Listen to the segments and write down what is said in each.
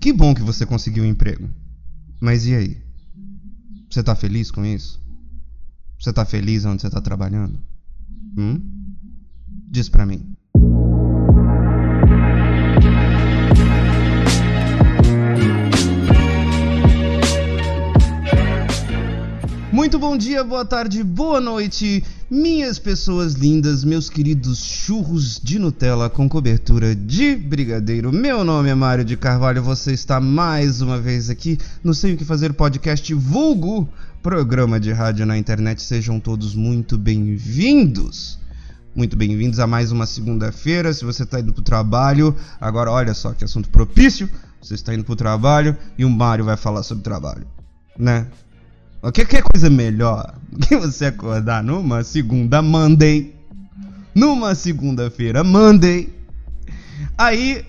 Que bom que você conseguiu um emprego. Mas e aí? Você tá feliz com isso? Você tá feliz onde você tá trabalhando? Hum? Diz pra mim. Muito bom dia, boa tarde, boa noite, minhas pessoas lindas, meus queridos churros de Nutella com cobertura de brigadeiro. Meu nome é Mário de Carvalho, você está mais uma vez aqui no Sei o que Fazer podcast vulgo, programa de rádio na internet. Sejam todos muito bem-vindos. Muito bem-vindos a mais uma segunda-feira. Se você está indo para o trabalho, agora olha só que assunto propício. Você está indo para o trabalho e o Mário vai falar sobre trabalho, né? O que, que é coisa melhor que você acordar numa segunda Monday? Numa segunda-feira Monday. Aí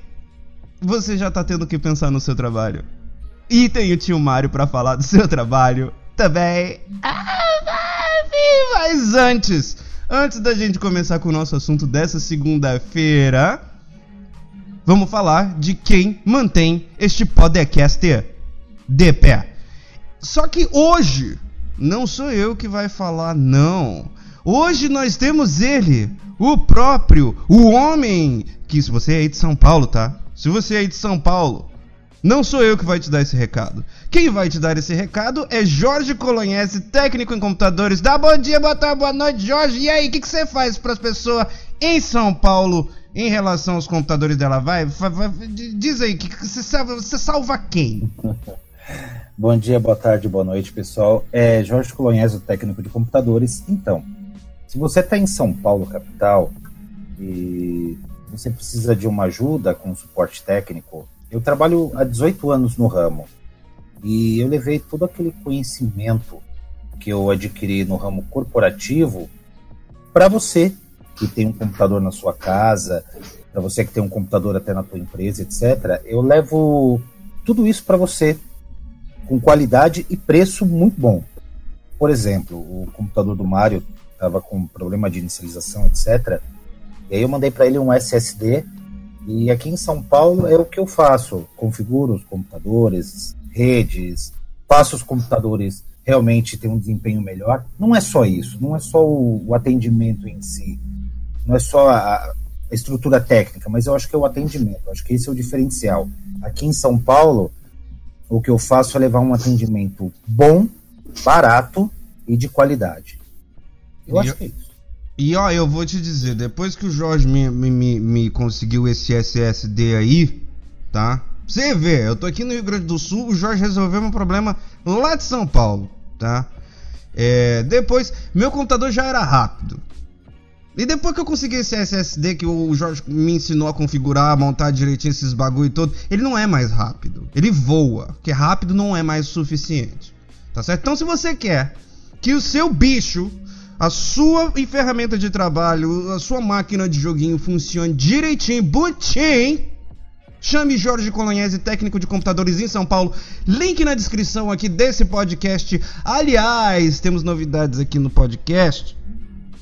você já tá tendo que pensar no seu trabalho. E tem o tio Mário para falar do seu trabalho também. Mas antes, antes da gente começar com o nosso assunto dessa segunda-feira, vamos falar de quem mantém este podcast de pé. Só que hoje não sou eu que vai falar, não. Hoje nós temos ele, o próprio, o homem. Que se você é aí de São Paulo, tá? Se você é aí de São Paulo, não sou eu que vai te dar esse recado. Quem vai te dar esse recado é Jorge Colonhese, técnico em computadores. Dá bom dia, boa tarde, boa noite, Jorge. E aí, o que, que você faz para as pessoas em São Paulo em relação aos computadores dela? Vai, vai, vai diz aí, que, que você, salva, você salva quem? Bom dia, boa tarde, boa noite, pessoal. É Jorge Colonhese, técnico de computadores. Então, se você está em São Paulo, capital, e você precisa de uma ajuda com suporte técnico, eu trabalho há 18 anos no ramo e eu levei todo aquele conhecimento que eu adquiri no ramo corporativo para você que tem um computador na sua casa, para você que tem um computador até na tua empresa, etc. Eu levo tudo isso para você com qualidade e preço muito bom. Por exemplo, o computador do Mário estava com problema de inicialização, etc. E aí eu mandei para ele um SSD e aqui em São Paulo é o que eu faço. Configuro os computadores, redes, faço os computadores realmente ter um desempenho melhor. Não é só isso, não é só o, o atendimento em si, não é só a, a, estrutura técnica, mas eu acho que é o atendimento, acho que esse é o diferencial. Aqui em São Paulo, o que eu faço é levar um atendimento bom, barato e de qualidade. Eu e acho eu, que é isso. E ó, eu vou te dizer, depois que o Jorge me, me, me conseguiu esse SSD aí, tá? Você vê, eu tô aqui no Rio Grande do Sul, o Jorge resolveu meu problema lá de São Paulo, tá? É, depois, meu computador já era rápido. E depois que eu consegui esse SSD que o Jorge me ensinou a configurar, a montar direitinho esses bagulho e todo, ele não é mais rápido. Ele voa, porque rápido não é mais suficiente. Tá certo? Então se você quer que o seu bicho, a sua ferramenta de trabalho, a sua máquina de joguinho funcione direitinho, bonitinho, Chame Jorge Colonhese, técnico de computadores em São Paulo. Link na descrição aqui desse podcast. Aliás, temos novidades aqui no podcast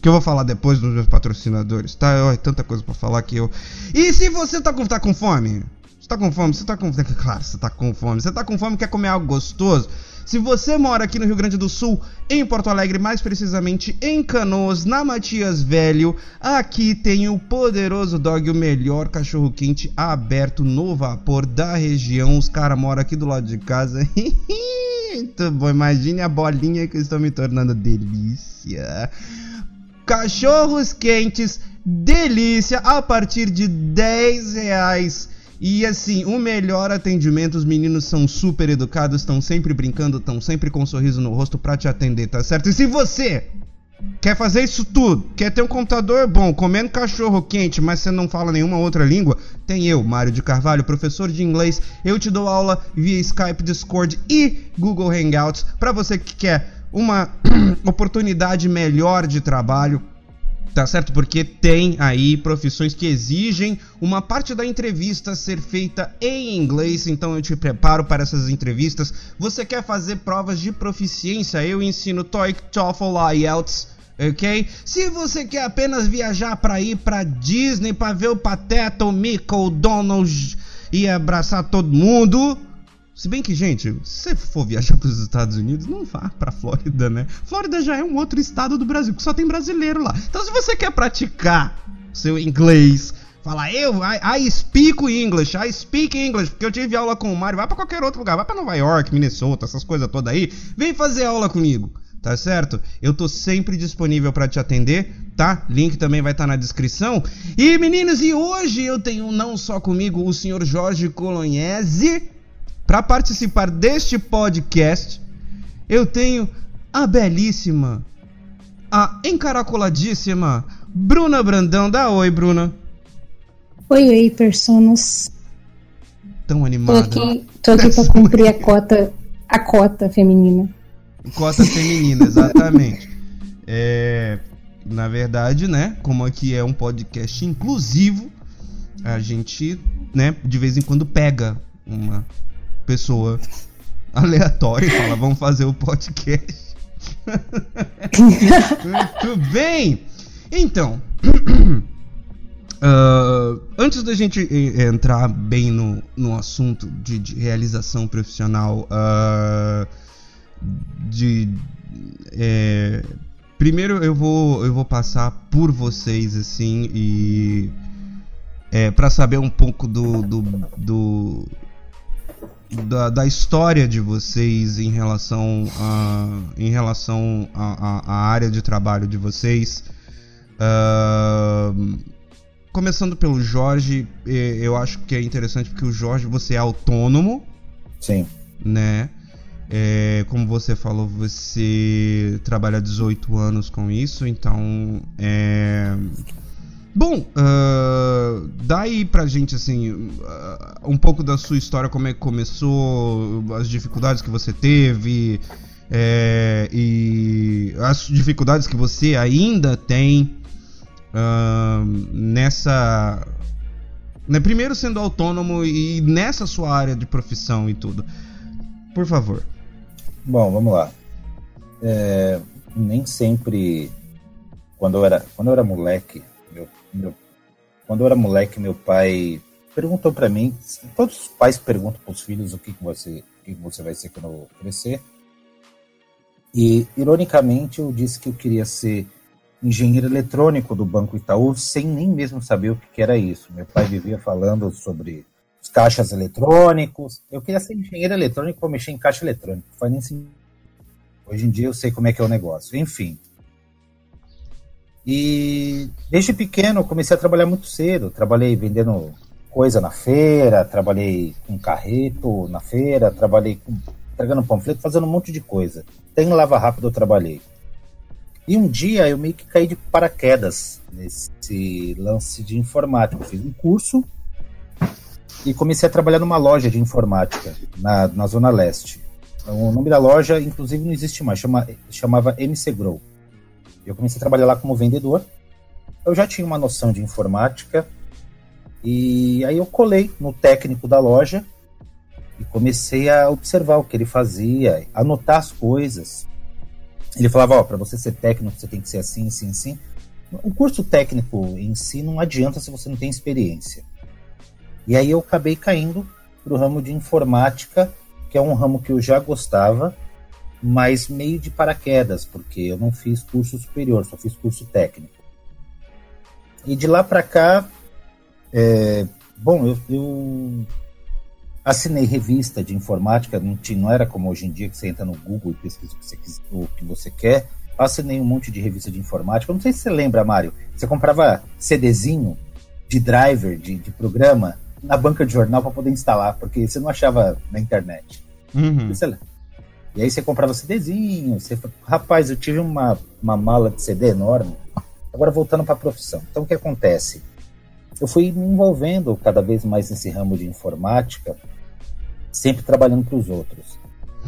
que eu vou falar depois dos meus patrocinadores, tá? É tanta coisa para falar que eu. E se você tá com, tá com fome? Você tá com fome? Você tá com. Claro, você tá com fome. Você tá com fome quer comer algo gostoso? Se você mora aqui no Rio Grande do Sul, em Porto Alegre, mais precisamente em Canoas, na Matias Velho, aqui tem o poderoso dog, o melhor cachorro quente aberto no vapor da região. Os caras moram aqui do lado de casa. Muito bom, imagine a bolinha que estão me tornando delícia cachorros quentes, delícia, a partir de 10 reais. E assim, o melhor atendimento, os meninos são super educados, estão sempre brincando, estão sempre com um sorriso no rosto para te atender, tá certo? E se você quer fazer isso tudo, quer ter um computador bom, comendo cachorro quente, mas você não fala nenhuma outra língua, tem eu, Mário de Carvalho, professor de inglês. Eu te dou aula via Skype, Discord e Google Hangouts para você que quer uma oportunidade melhor de trabalho. Tá certo? Porque tem aí profissões que exigem uma parte da entrevista ser feita em inglês, então eu te preparo para essas entrevistas. Você quer fazer provas de proficiência? Eu ensino TOEIC, TOEFL, IELTS, ok? Se você quer apenas viajar para ir para Disney para ver o Pateta, o Mickey, o Donald ia abraçar todo mundo. Se bem que, gente, se você for viajar para os Estados Unidos, não vá para Flórida, né? Flórida já é um outro estado do Brasil, que só tem brasileiro lá. Então, se você quer praticar seu inglês, falar eu, I, I speak English, I speak English, porque eu tive aula com o Mário, vai para qualquer outro lugar, vai para Nova York, Minnesota, essas coisas todas aí, vem fazer aula comigo tá certo? Eu tô sempre disponível para te atender, tá? Link também vai estar tá na descrição. E meninos, e hoje eu tenho não só comigo o senhor Jorge Colognese para participar deste podcast. Eu tenho a belíssima, a encaracoladíssima Bruna Brandão. Dá oi, Bruna. Oi, oi, personas. Tão animada. Tô aqui, tô aqui pra cumprir a cota, a cota feminina. Cota feminina, exatamente. É, na verdade, né? Como aqui é um podcast inclusivo, a gente, né, de vez em quando pega uma pessoa aleatória e fala, vamos fazer o podcast. Muito bem! Então, uh, antes da gente entrar bem no, no assunto de, de realização profissional, uh, de é, primeiro eu vou eu vou passar por vocês assim e é, para saber um pouco do, do, do da, da, história de vocês em relação a em relação à área de trabalho de vocês uh, começando pelo Jorge eu acho que é interessante porque o Jorge você é autônomo sim né é, como você falou, você trabalha 18 anos com isso, então. É... Bom, uh, dá aí pra gente, assim, uh, um pouco da sua história, como é que começou, as dificuldades que você teve, é, e as dificuldades que você ainda tem uh, nessa. Né, primeiro sendo autônomo e nessa sua área de profissão e tudo. Por favor. Bom, vamos lá. É, nem sempre, quando eu era, quando eu era moleque, meu, meu, quando eu era moleque, meu pai perguntou para mim. Todos os pais perguntam para os filhos o que, que você, o que, que você vai ser quando crescer. E ironicamente, eu disse que eu queria ser engenheiro eletrônico do Banco Itaú, sem nem mesmo saber o que, que era isso. Meu pai vivia falando sobre os caixas eletrônicos. Eu queria ser engenheiro eletrônico para mexer em caixa eletrônica. Foi nem assim. Hoje em dia eu sei como é que é o negócio. Enfim. E desde pequeno comecei a trabalhar muito cedo. Trabalhei vendendo coisa na feira, trabalhei com carreto na feira, trabalhei com, entregando panfleto, fazendo um monte de coisa. Até em lava rápido eu trabalhei. E um dia eu meio que caí de paraquedas nesse lance de informática. Eu fiz um curso e comecei a trabalhar numa loja de informática na, na Zona Leste. Então, o nome da loja, inclusive, não existe mais, chama, chamava MC Grow. Eu comecei a trabalhar lá como vendedor. Eu já tinha uma noção de informática e aí eu colei no técnico da loja e comecei a observar o que ele fazia, anotar as coisas. Ele falava, ó, oh, para você ser técnico você tem que ser assim, assim, assim. O curso técnico em si não adianta se você não tem experiência. E aí eu acabei caindo para o ramo de informática, que é um ramo que eu já gostava, mas meio de paraquedas, porque eu não fiz curso superior, só fiz curso técnico. E de lá para cá, é, bom, eu, eu, assinei revista de informática, não, tinha, não era como hoje em dia que você entra no Google e pesquisa o que você, o que você quer. Assinei um monte de revista de informática. Eu não sei se você lembra, Mário, você comprava CDzinho de driver, de, de programa, na banca de jornal para poder instalar, porque você não achava na internet. Uhum. E aí você comprava CDzinho, você... rapaz, eu tive uma, uma mala de CD enorme. Agora voltando para a profissão. Então o que acontece? Eu fui me envolvendo cada vez mais nesse ramo de informática, sempre trabalhando para os outros.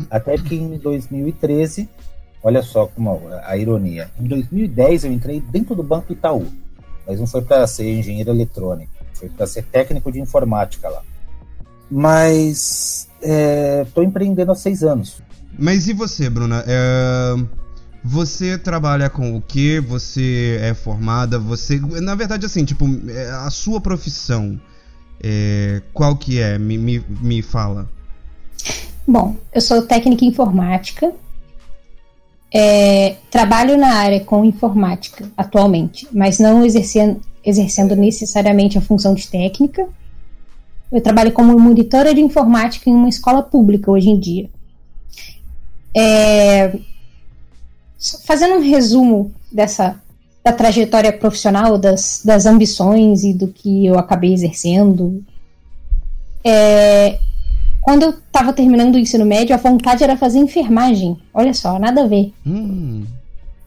Até que em 2013, olha só como a ironia, em 2010 eu entrei dentro do Banco Itaú, mas não foi para ser engenheiro eletrônico foi para ser técnico de informática lá. Mas estou é, empreendendo há seis anos. Mas e você, Bruna? É, você trabalha com o que? Você é formada? Você, na verdade, assim, tipo, é, a sua profissão É, qual que é? Me, me, me fala. Bom, eu sou técnica informática. É, trabalho na área com informática atualmente, mas não exercendo, exercendo necessariamente a função de técnica. Eu trabalho como monitora de informática em uma escola pública hoje em dia. É, fazendo um resumo dessa da trajetória profissional, das, das ambições e do que eu acabei exercendo. É, quando eu estava terminando o ensino médio, a vontade era fazer enfermagem. Olha só, nada a ver. Hum.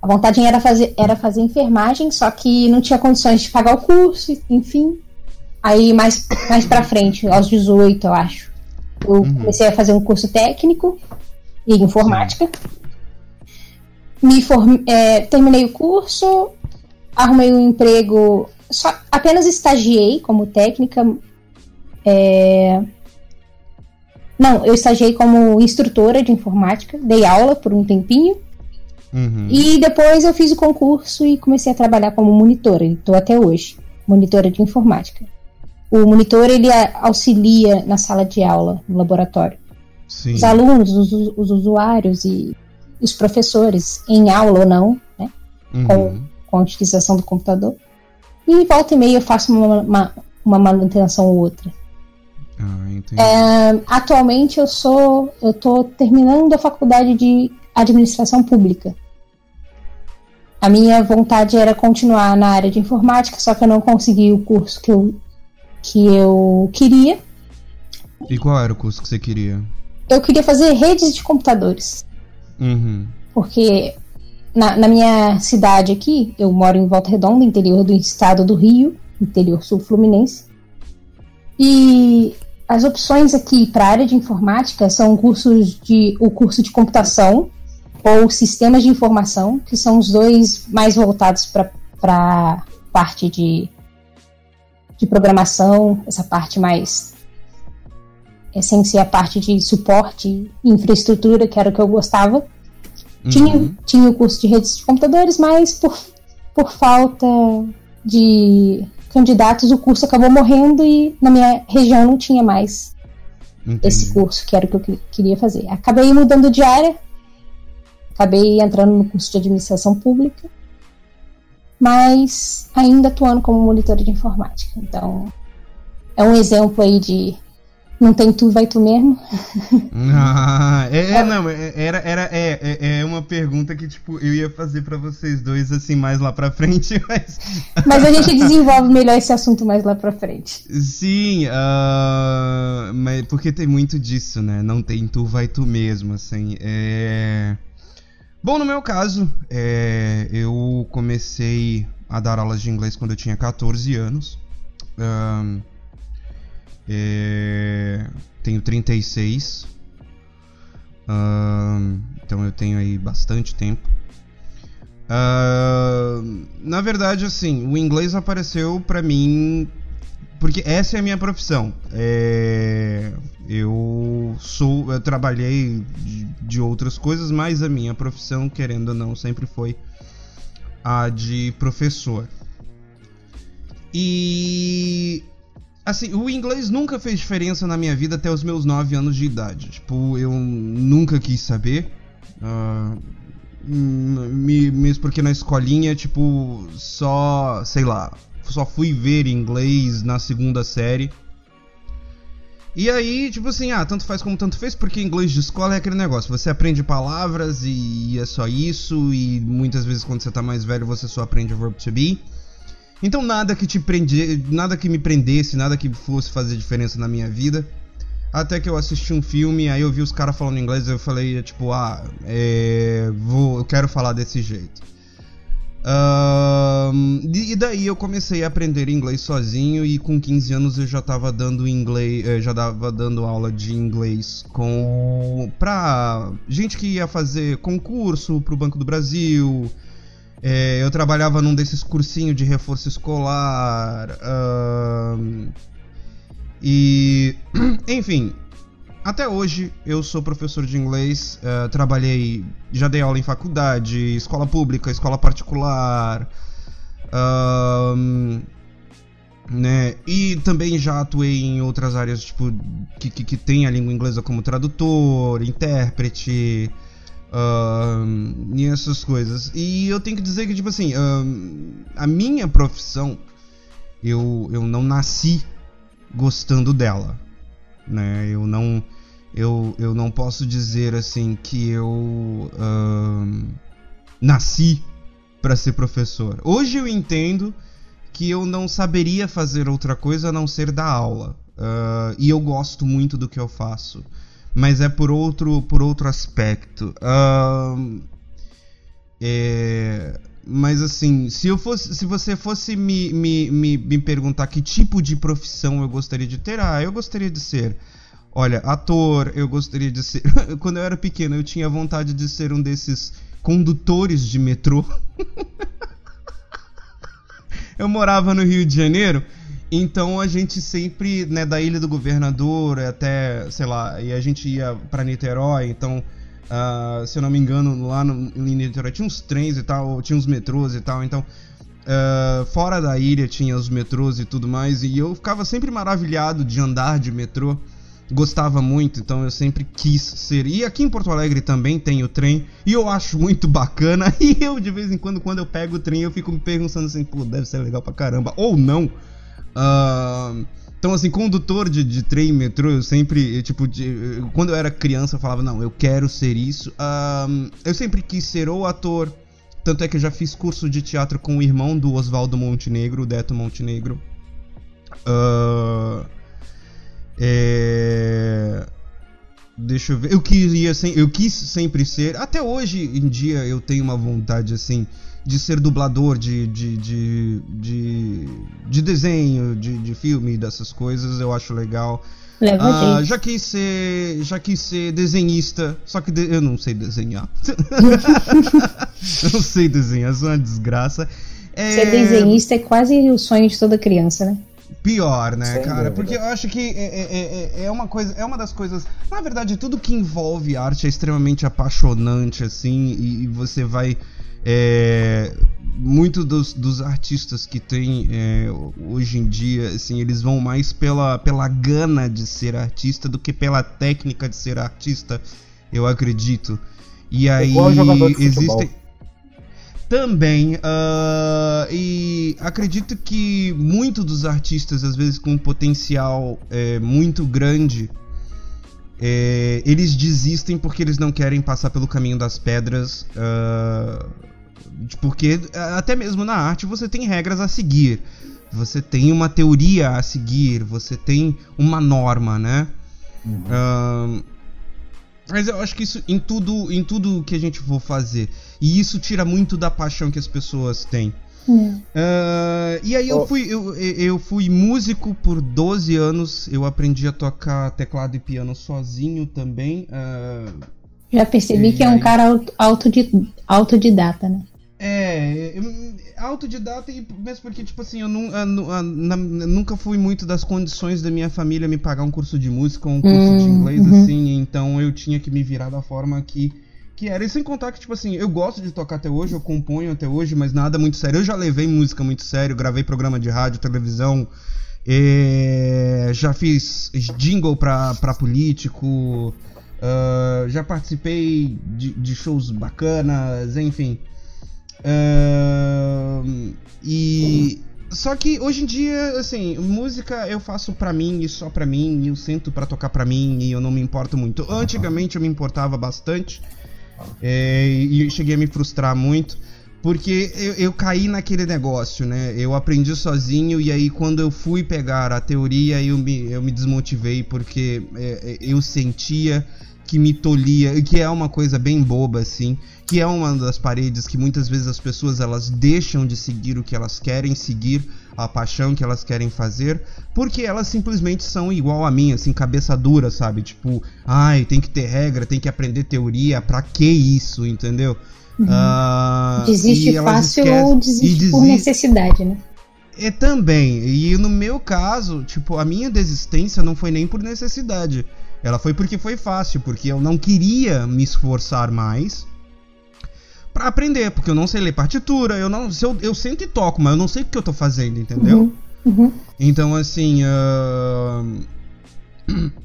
A vontade era fazer, era fazer enfermagem, só que não tinha condições de pagar o curso, enfim. Aí mais, mais pra frente, aos 18, eu acho. Eu uhum. comecei a fazer um curso técnico em informática. Me form, é, terminei o curso, arrumei um emprego, só apenas estagiei como técnica. É... Não, eu estagiei como instrutora de informática, dei aula por um tempinho. Uhum. E depois eu fiz o concurso e comecei a trabalhar como monitora, estou até hoje, monitora de informática. O monitor ele auxilia na sala de aula, no laboratório. Sim. Os alunos, os, os, usuários e os professores, em aula ou não, né? Uhum. Com com a utilização do computador. E volta e meia eu faço uma, uma, uma manutenção ou outra. Ah, é, atualmente eu sou. Eu estou terminando a faculdade de administração pública. A minha vontade era continuar na área de informática, só que eu não consegui o curso que eu, que eu queria. E qual era o curso que você queria? Eu queria fazer redes de computadores. Uhum. Porque na, na, minha cidade aqui, eu moro em Volta Redonda, interior do estado do Rio, interior sul-fluminense. E as opções aqui para a área de informática são cursos de o curso de computação ou sistemas de informação, que são os dois mais voltados para a parte de, de programação, essa parte mais sem ser a parte de suporte e infraestrutura, que era o que eu gostava. Tinha, uhum. tinha o curso de redes de computadores, mas por, por falta de candidatos, o curso acabou morrendo e na minha região não tinha mais Entendi. esse curso, que era o que eu queria fazer. Acabei mudando de área, acabei entrando no curso de administração pública, mas ainda atuando como monitora de informática. Então, é um exemplo aí de não tem tu, vai tu mesmo? Ah, é, é, não, é, era, era é, é, é, uma pergunta que, tipo, eu ia fazer para vocês dois, assim, mais lá pra frente, mas... Mas a gente desenvolve melhor esse assunto mais lá pra frente. Sim, uh, mas porque tem muito disso, né? Não tem tu, vai tu mesmo, assim, é... Bom, no meu caso, é, eu comecei a dar aulas de inglês quando eu tinha 14 anos. Uh, é, tenho 36. Uh, então eu tenho aí bastante tempo. Uh, na verdade, assim, o inglês apareceu para mim porque essa é a minha profissão. É, eu sou, eu trabalhei de, de, outras coisas, mas a minha profissão, querendo ou não, sempre foi a de professor. E Assim, o inglês nunca fez diferença na minha vida até os meus 9 anos de idade. Tipo, eu nunca quis saber. Uh, mesmo porque na escolinha, tipo, só, sei lá, só fui ver inglês na segunda série. E aí, tipo assim, ah, tanto faz como tanto fez, porque inglês de escola é aquele negócio. Você aprende palavras e é só isso, e muitas vezes quando você tá mais velho você só aprende o verbo to be. Então nada que te prende, nada que me prendesse, nada que fosse fazer diferença na minha vida. Até que eu assisti um filme, aí eu vi os caras falando inglês, eu falei tipo, ah, é, vou, eu quero falar desse jeito. Uh, e daí eu comecei a aprender inglês sozinho e com 15 anos eu já estava dando inglês, eh, já dava dando aula de inglês com pra gente que ia fazer concurso pro Banco do Brasil, é, eu trabalhava num desses cursinhos de reforço escolar. E. Enfim. Até hoje eu sou professor de inglês. Uh, trabalhei. Já dei aula em faculdade, escola pública, escola particular. Uh, né? E também já atuei em outras áreas, tipo, que, que, que tem a língua inglesa como tradutor, intérprete, uh, e essas coisas. E eu tenho que dizer que, tipo assim, uh, a minha profissão, eu, eu não nasci gostando dela, né? Eu não, eu, eu não posso dizer, assim, que eu uh, nasci para ser professor. Hoje eu entendo que eu não saberia fazer outra coisa a não ser dar aula. Uh, e eu gosto muito do que eu faço. Mas é por outro, por outro aspecto. Uh, é, mas assim, se eu fosse, se você fosse me, me, me, me perguntar que tipo de profissão eu gostaria de ter, ah, eu gostaria de ser Olha, ator, eu gostaria de ser. Quando eu era pequeno, eu tinha vontade de ser um desses condutores de metrô. eu morava no Rio de Janeiro, então a gente sempre, né, da Ilha do Governador até, sei lá, e a gente ia para Niterói, então, uh, se eu não me engano, lá no, em Niterói tinha uns trens e tal, tinha uns metrôs e tal, então, uh, fora da ilha tinha os metrôs e tudo mais, e eu ficava sempre maravilhado de andar de metrô gostava muito, então eu sempre quis ser. E aqui em Porto Alegre também tem o trem, e eu acho muito bacana. E eu, de vez em quando, quando eu pego o trem, eu fico me perguntando assim, pô, deve ser legal pra caramba. Ou não. Uh, então, assim, condutor de, de trem, metrô, eu sempre, eu, tipo, de, quando eu era criança, eu falava, não, eu quero ser isso. Uh, eu sempre quis ser ou ator, tanto é que eu já fiz curso de teatro com o irmão do Oswaldo Montenegro, o Deto Montenegro. Uh, Deixa eu ver. Eu queria, eu quis sempre ser. Até hoje em dia eu tenho uma vontade assim de ser dublador de de, de, de, de desenho, de, de filme, dessas coisas. Eu acho legal. Ah, já quis ser, já quis ser desenhista, só que de, eu não sei desenhar. não sei desenhar, sou uma desgraça. É... Ser desenhista é quase o sonho de toda criança, né? Pior, né, Sem cara? Dúvida. Porque eu acho que é, é, é, é, uma coisa, é uma das coisas. Na verdade, tudo que envolve arte é extremamente apaixonante, assim, e, e você vai. É, Muitos dos, dos, artistas que tem é, hoje em dia, assim, eles vão mais pela, pela gana de ser artista do que pela técnica de ser artista, eu acredito. E aí existem. Também, uh, e acredito que muitos dos artistas, às vezes com um potencial é, muito grande, é, eles desistem porque eles não querem passar pelo caminho das pedras. Uh, porque até mesmo na arte você tem regras a seguir, você tem uma teoria a seguir, você tem uma norma, né? Uhum. Uh, mas eu acho que isso em tudo, em tudo que a gente for fazer. E isso tira muito da paixão que as pessoas têm. Uh, e aí eu fui, eu, eu fui músico por 12 anos. Eu aprendi a tocar teclado e piano sozinho também. Uh, Já percebi que é um cara autodidata, né? É, autodidata e mesmo porque, tipo assim, eu, não, eu, eu, nunca fui muito das condições da minha família me pagar um curso de música ou um curso hum, de inglês, uhum. assim, então eu tinha que me virar da forma que, que era. E sem contar que, tipo assim, eu gosto de tocar até hoje, eu componho até hoje, mas nada muito sério. Eu já levei música muito sério, gravei programa de rádio, televisão, é, já fiz jingle pra, pra político, uh, já participei de, de shows bacanas, enfim. Uh, e só que hoje em dia, assim, música eu faço pra mim e só pra mim, e eu sinto para tocar pra mim e eu não me importo muito. Antigamente eu me importava bastante é, e cheguei a me frustrar muito. Porque eu, eu, caí naquele negócio, né? Eu aprendi sozinho e aí quando eu fui pegar a teoria eu me, eu me desmotivei porque é, é eu sentia que me tolhia, que é uma coisa bem boba assim, que é uma das paredes que muitas vezes as pessoas elas deixam de seguir o que elas querem seguir, a paixão que elas querem fazer, porque elas simplesmente são igual a mim, assim, cabeça dura, sabe? Tipo, ai, tem que ter regra, tem que aprender teoria, pra que isso, entendeu? Uhum. Uh, desiste fácil ou desiste por necessidade, né? É também, e no meu caso, tipo, a minha desistência não foi nem por necessidade ela foi porque foi fácil, porque eu não queria me esforçar mais para aprender, porque eu não sei ler partitura, eu não, eu, eu sento e toco, mas eu não sei o que eu tô fazendo, entendeu? Uhum. Uhum. Então, assim. Uh...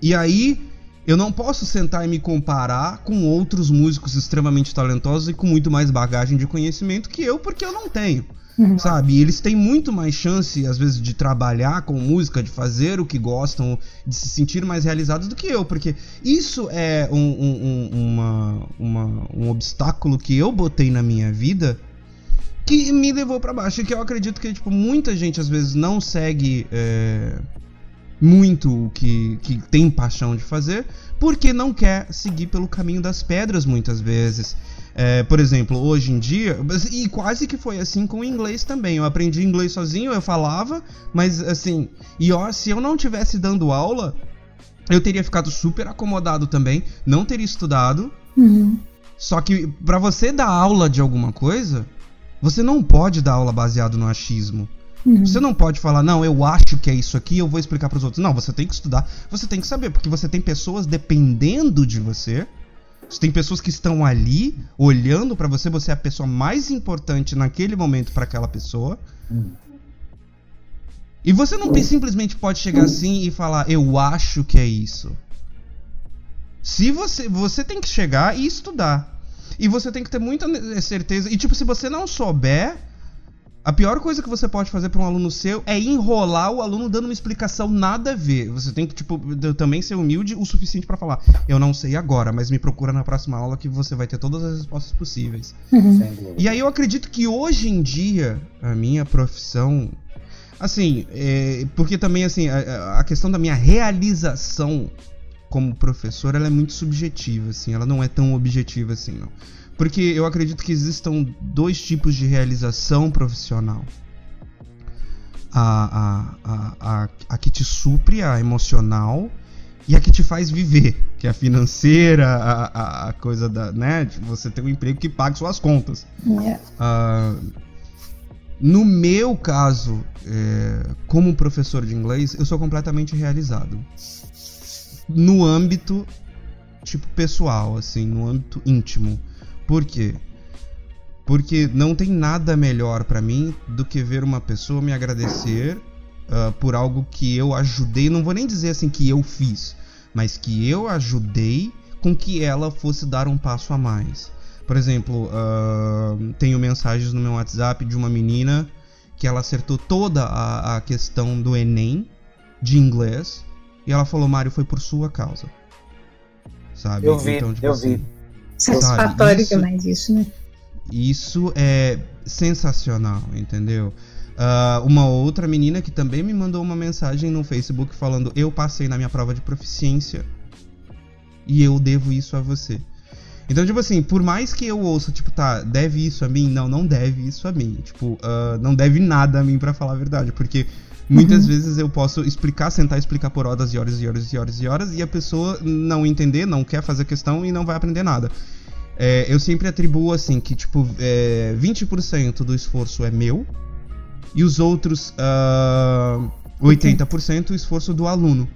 E aí, eu não posso sentar e me comparar com outros músicos extremamente talentosos e com muito mais bagagem de conhecimento que eu, porque eu não tenho. Uhum. Sabe? E eles têm muito mais chance, às vezes, de trabalhar com música, de fazer o que gostam, de se sentir mais realizados do que eu, porque isso é um, um, uma, uma, um obstáculo que eu botei na minha vida que me levou para baixo. E que eu acredito que, tipo, muita gente às vezes não segue. É muito o que, que tem paixão de fazer, porque não quer seguir pelo caminho das pedras muitas vezes. É, por exemplo, hoje em dia, e quase que foi assim com o inglês também. Eu aprendi inglês sozinho, eu falava, mas assim, e ó, se eu não tivesse dando aula, eu teria ficado super acomodado também, não teria estudado. Uhum. Só que para você dar aula de alguma coisa, você não pode dar aula baseado no achismo. Uhum. Você não pode falar, não, eu acho que é isso aqui, eu vou explicar para os outros. Não, você tem que estudar, você tem que saber, porque você tem pessoas dependendo de você. Você tem pessoas que estão ali olhando para você, você é a pessoa mais importante naquele momento para aquela pessoa. E você não simplesmente pode chegar assim e falar, eu acho que é isso. Se você, você tem que chegar e estudar. E você tem que ter muita certeza. E tipo, se você não souber, a pior coisa que você pode fazer para um aluno seu é enrolar o aluno dando uma explicação nada a ver. Você tem que, tipo, também ser humilde o suficiente para falar: Eu não sei agora, mas me procura na próxima aula que você vai ter todas as respostas possíveis. Uhum. E aí eu acredito que hoje em dia, a minha profissão. Assim, é, porque também, assim, a, a questão da minha realização como professor, ela é muito subjetiva, assim, ela não é tão objetiva assim, não. Porque eu acredito que existam dois tipos de realização profissional. A, a, a, a, que te supre, a emocional, e a que te faz viver, que é a financeira, a, a, coisa da. né? De você ter um emprego que pague suas contas. Uh, no meu caso, é, como professor de inglês, eu sou completamente realizado. No âmbito, tipo, pessoal, assim, no âmbito íntimo. Por quê? Porque não tem nada melhor para mim do que ver uma pessoa me agradecer uh, por algo que eu ajudei. Não vou nem dizer assim que eu fiz, mas que eu ajudei com que ela fosse dar um passo a mais. Por exemplo, uh, tenho mensagens no meu WhatsApp de uma menina que ela acertou toda a, a questão do Enem de inglês e ela falou: Mário, foi por sua causa. Sabe? Eu vi, então, tipo, eu assim, vi. Satisfatório isso, demais isso, né? Isso é sensacional, entendeu? Uh, uma outra menina que também me mandou uma mensagem no Facebook falando: Eu passei na minha prova de proficiência e eu devo isso a você. Então, tipo assim, por mais que eu ouça, tipo, tá, deve isso a mim? Não, não deve isso a mim. Tipo, uh, não deve nada a mim para falar a verdade. Porque muitas uhum. vezes eu posso explicar, sentar e explicar por horas e horas e horas e horas e horas, e a pessoa não entender, não quer fazer questão e não vai aprender nada. É, eu sempre atribuo assim que, tipo, é, 20% do esforço é meu e os outros uh, 80% o esforço do aluno.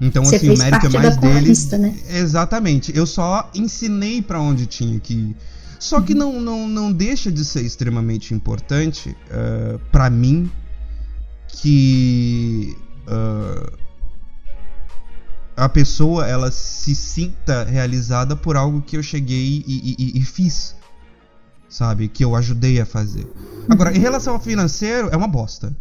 Então, Você assim, o mérito é mais dele. Né? Exatamente. Eu só ensinei para onde tinha que ir. Só que uhum. não, não, não deixa de ser extremamente importante uh, para mim que uh, a pessoa ela se sinta realizada por algo que eu cheguei e, e, e fiz, sabe? Que eu ajudei a fazer. Agora, em relação ao financeiro, é uma bosta.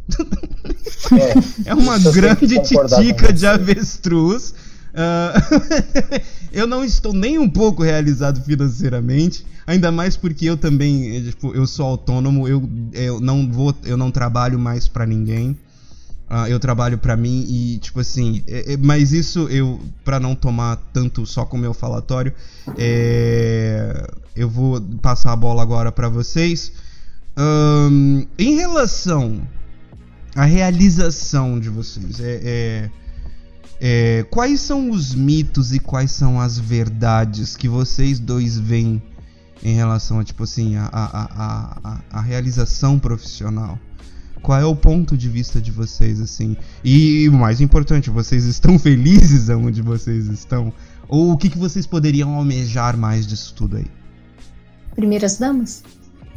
É, é uma grande titica de avestruz. Uh, eu não estou nem um pouco realizado financeiramente, ainda mais porque eu também, tipo, eu sou autônomo, eu, eu não vou, eu não trabalho mais para ninguém. Uh, eu trabalho para mim e, tipo assim, é, é, mas isso eu, para não tomar tanto só com o meu falatório, é, eu vou passar a bola agora para vocês. Um, em relação à realização de vocês, é, é, quais são os mitos e quais são as verdades que vocês dois veem em relação a, tipo assim, a, a, a, a, a realização profissional? Qual é o ponto de vista de vocês, assim? E o mais importante, vocês estão felizes onde vocês estão? Ou o que, que vocês poderiam almejar mais disso tudo aí? Primeiras damas?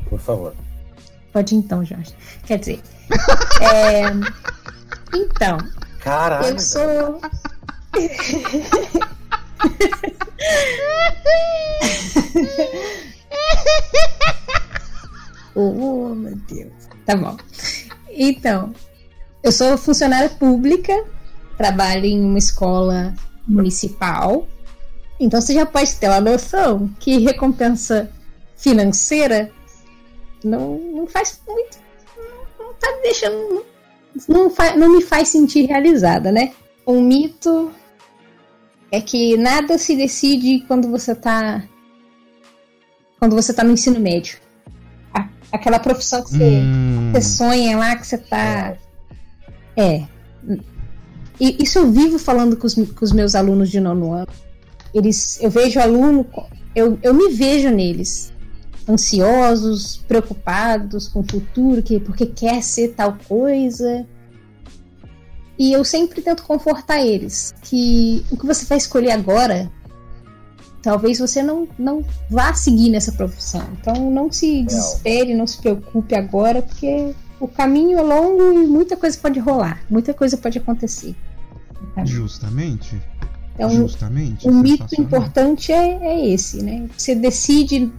Por favor. Pode então, Jorge. Quer dizer. é... Então. Caralho. Eu sou. oh, meu Deus. Tá bom. Então, eu sou funcionária pública, trabalho em uma escola municipal. Então você já pode ter uma noção que recompensa financeira não, não faz muito. Não, não tá deixando. Não, não, me faz sentir realizada, né? Um mito é que nada se decide quando você tá. Quando você tá no ensino médio. Aquela profissão que você, hum. você sonha lá, que você tá. É. E isso eu vivo falando com os, com os meus alunos de nono ano. Eles, eu vejo aluno, eu, eu me vejo neles ansiosos, preocupados com o futuro, que, porque quer ser tal coisa. E eu sempre tento confortar eles que o que você vai escolher agora, talvez você não, não vá seguir nessa profissão. Então não se desespere, não se preocupe agora, porque o caminho é longo e muita coisa pode rolar, muita coisa pode acontecer. Justamente. Então, Justamente. Um mito importante é, é esse, né? Você decide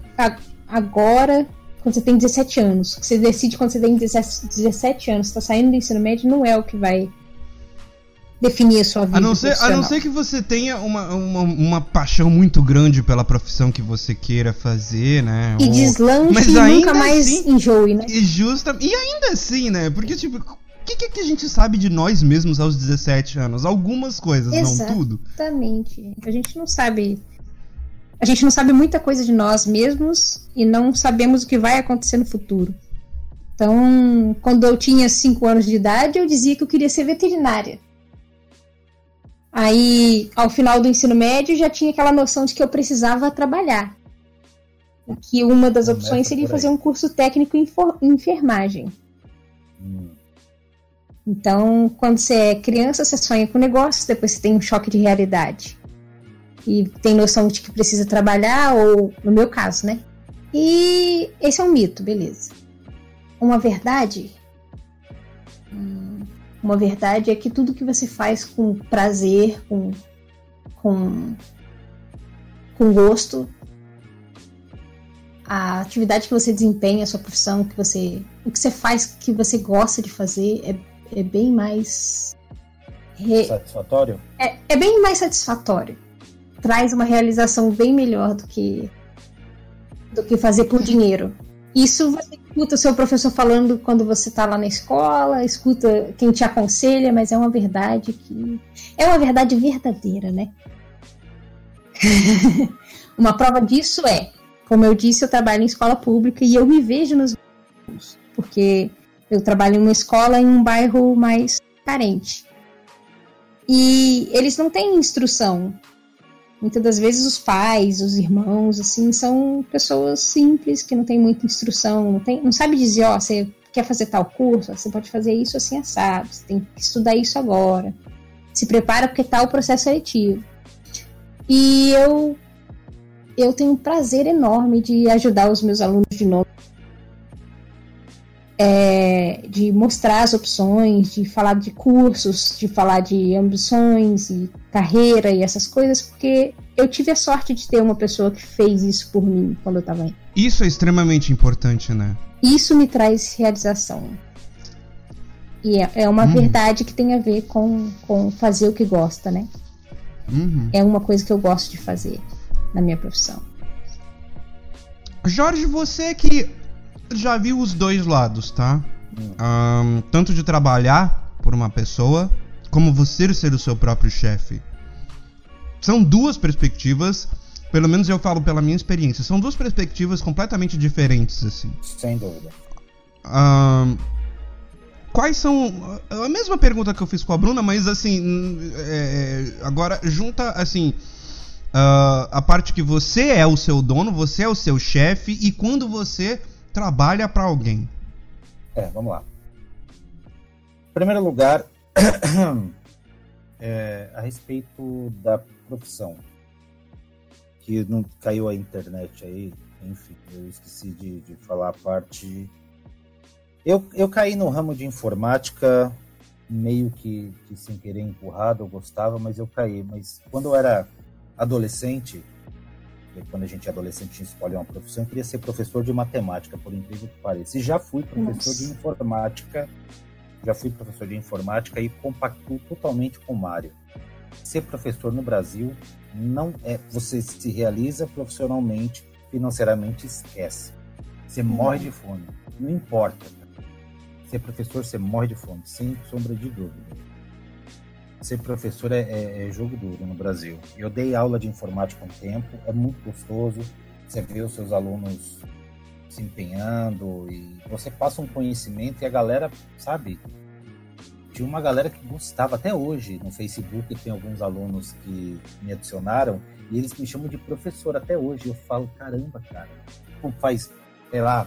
agora, quando você tem 17 anos. O que você decide quando você tem 17 anos, está saindo do ensino médio, não é o que vai definir a sua vida. A não ser, a não ser que você tenha uma, uma, uma, paixão muito grande pela profissão que você queira fazer, né? E Ou... deslanche Mas e nunca mais assim, enjoe, né? E, justa... e ainda assim, né? Porque, tipo, o que, que, a gente sabe de nós mesmos aos 17 anos? Algumas coisas, Exatamente. não tudo. Exatamente. A gente não sabe a gente não sabe muita coisa de nós mesmos e não sabemos o que vai acontecer no futuro. Então, quando eu tinha 5 anos de idade, eu dizia que eu queria ser veterinária. Aí, ao final do ensino médio, já tinha aquela noção de que eu precisava trabalhar. Que uma das opções seria fazer um curso técnico em enfermagem. Hum. Então, quando você é criança, você sonha com negócios, depois você tem um choque de realidade e tem noção de que precisa trabalhar, ou no meu caso, né? E esse é um mito, beleza. Uma verdade. Hum, uma verdade é que tudo que você faz com prazer, com, com, com gosto, a atividade que você desempenha, a sua profissão, que você, o que você faz que você gosta de fazer é, é bem mais. Re... Satisfatório? É, é bem mais satisfatório traz uma realização bem melhor do que do que fazer por dinheiro. Isso você escuta o seu professor falando quando você está lá na escola, escuta quem te aconselha, mas é uma verdade que é uma verdade verdadeira, né? uma prova disso é, como eu disse, eu trabalho em escola pública e eu me vejo nos porque eu trabalho em uma escola em um bairro mais carente. E eles não têm instrução Muitas das vezes os pais, os irmãos, assim, são pessoas simples que não têm muita instrução, não, tem, não sabe dizer, ó, você quer fazer tal curso, você pode fazer isso assim assado, você tem que estudar isso agora. Se prepara porque tá o processo seletivo. E eu eu tenho um prazer enorme de ajudar os meus alunos de novo é, de mostrar as opções, de falar de cursos, de falar de ambições e carreira e essas coisas, porque eu tive a sorte de ter uma pessoa que fez isso por mim quando eu estava aí. Isso é extremamente importante, né? Isso me traz realização. E é, é uma uhum. verdade que tem a ver com, com fazer o que gosta, né? Uhum. É uma coisa que eu gosto de fazer na minha profissão. Jorge, você que já viu os dois lados, tá? Um, tanto de trabalhar por uma pessoa, como você ser o seu próprio chefe. São duas perspectivas, pelo menos eu falo pela minha experiência, são duas perspectivas completamente diferentes, assim. Sem dúvida. Um, quais são. A mesma pergunta que eu fiz com a Bruna, mas assim. É, agora, junta, assim. Uh, a parte que você é o seu dono, você é o seu chefe, e quando você trabalha para alguém? É, vamos lá. Em primeiro lugar, é, a respeito da profissão, que não caiu a internet aí, enfim, eu esqueci de, de falar a parte Eu, eu caí no ramo de informática meio que, que sem querer empurrado, eu gostava, mas eu caí. Mas quando eu era adolescente, quando a gente é adolescente, escolhe uma profissão, eu queria ser professor de matemática, por incrível que pareça. E já fui professor Nossa. de informática, já fui professor de informática e compactuo totalmente com o Mário. Ser professor no Brasil não é. Você se realiza profissionalmente, financeiramente, esquece. Você morre de fome. Não importa Ser professor, você morre de fome, sem sombra de dúvida. Ser professor é, é, é jogo duro no Brasil. Eu dei aula de informática um tempo, é muito gostoso. Você vê os seus alunos se empenhando e você passa um conhecimento e a galera, sabe? Tinha uma galera que gostava até hoje no Facebook, tem alguns alunos que me adicionaram e eles me chamam de professor até hoje. Eu falo, caramba, cara, faz, sei lá,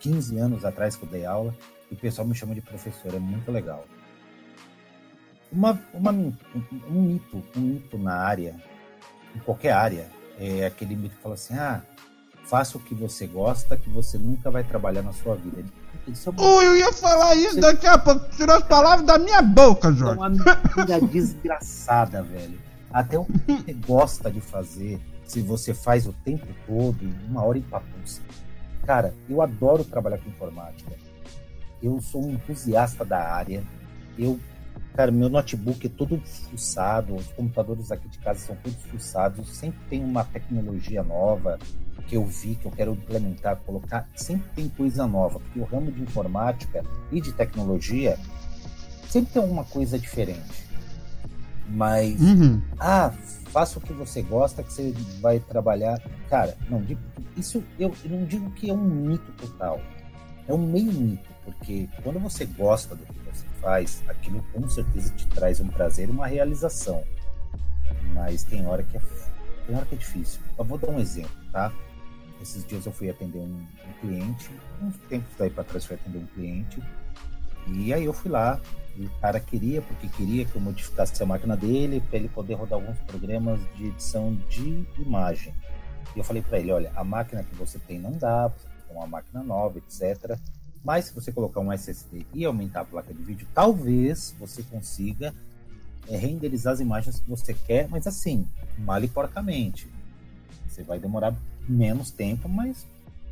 15 anos atrás que eu dei aula e o pessoal me chama de professor, é muito legal. Uma, uma, um, mito, um mito na área, em qualquer área, é aquele mito que fala assim, ah, faça o que você gosta, que você nunca vai trabalhar na sua vida. Isso é oh, eu ia falar isso você... daqui a pouco, tirou as palavras da minha boca, Jorge. É uma mentira desgraçada, velho. Até o que você gosta de fazer, se você faz o tempo todo, uma hora em papuça. Cara, eu adoro trabalhar com informática. Eu sou um entusiasta da área. Eu, cara, meu notebook é todo fuçado, os computadores aqui de casa são todos fuçados. Sempre tem uma tecnologia nova que eu vi, que eu quero implementar, colocar. Sempre tem coisa nova, porque o ramo de informática e de tecnologia sempre tem alguma coisa diferente. Mas, uhum. ah, faça o que você gosta, que você vai trabalhar. Cara, não, isso eu, eu não digo que é um mito total. É um meio mito, porque quando você gosta do que faz, aquilo com certeza te traz um prazer uma realização. Mas tem hora que é, tem hora que é difícil. Eu vou dar um exemplo, tá? Esses dias eu fui atender um, um cliente, uns tempos daí para trás fui atender um cliente, e aí eu fui lá, e o cara queria, porque queria que eu modificasse a máquina dele para ele poder rodar alguns programas de edição de imagem. E eu falei para ele: olha, a máquina que você tem não dá, tem uma máquina nova, etc. Mas se você colocar um SSD e aumentar a placa de vídeo, talvez você consiga é, renderizar as imagens que você quer, mas assim, mal e porcamente. Você vai demorar menos tempo, mas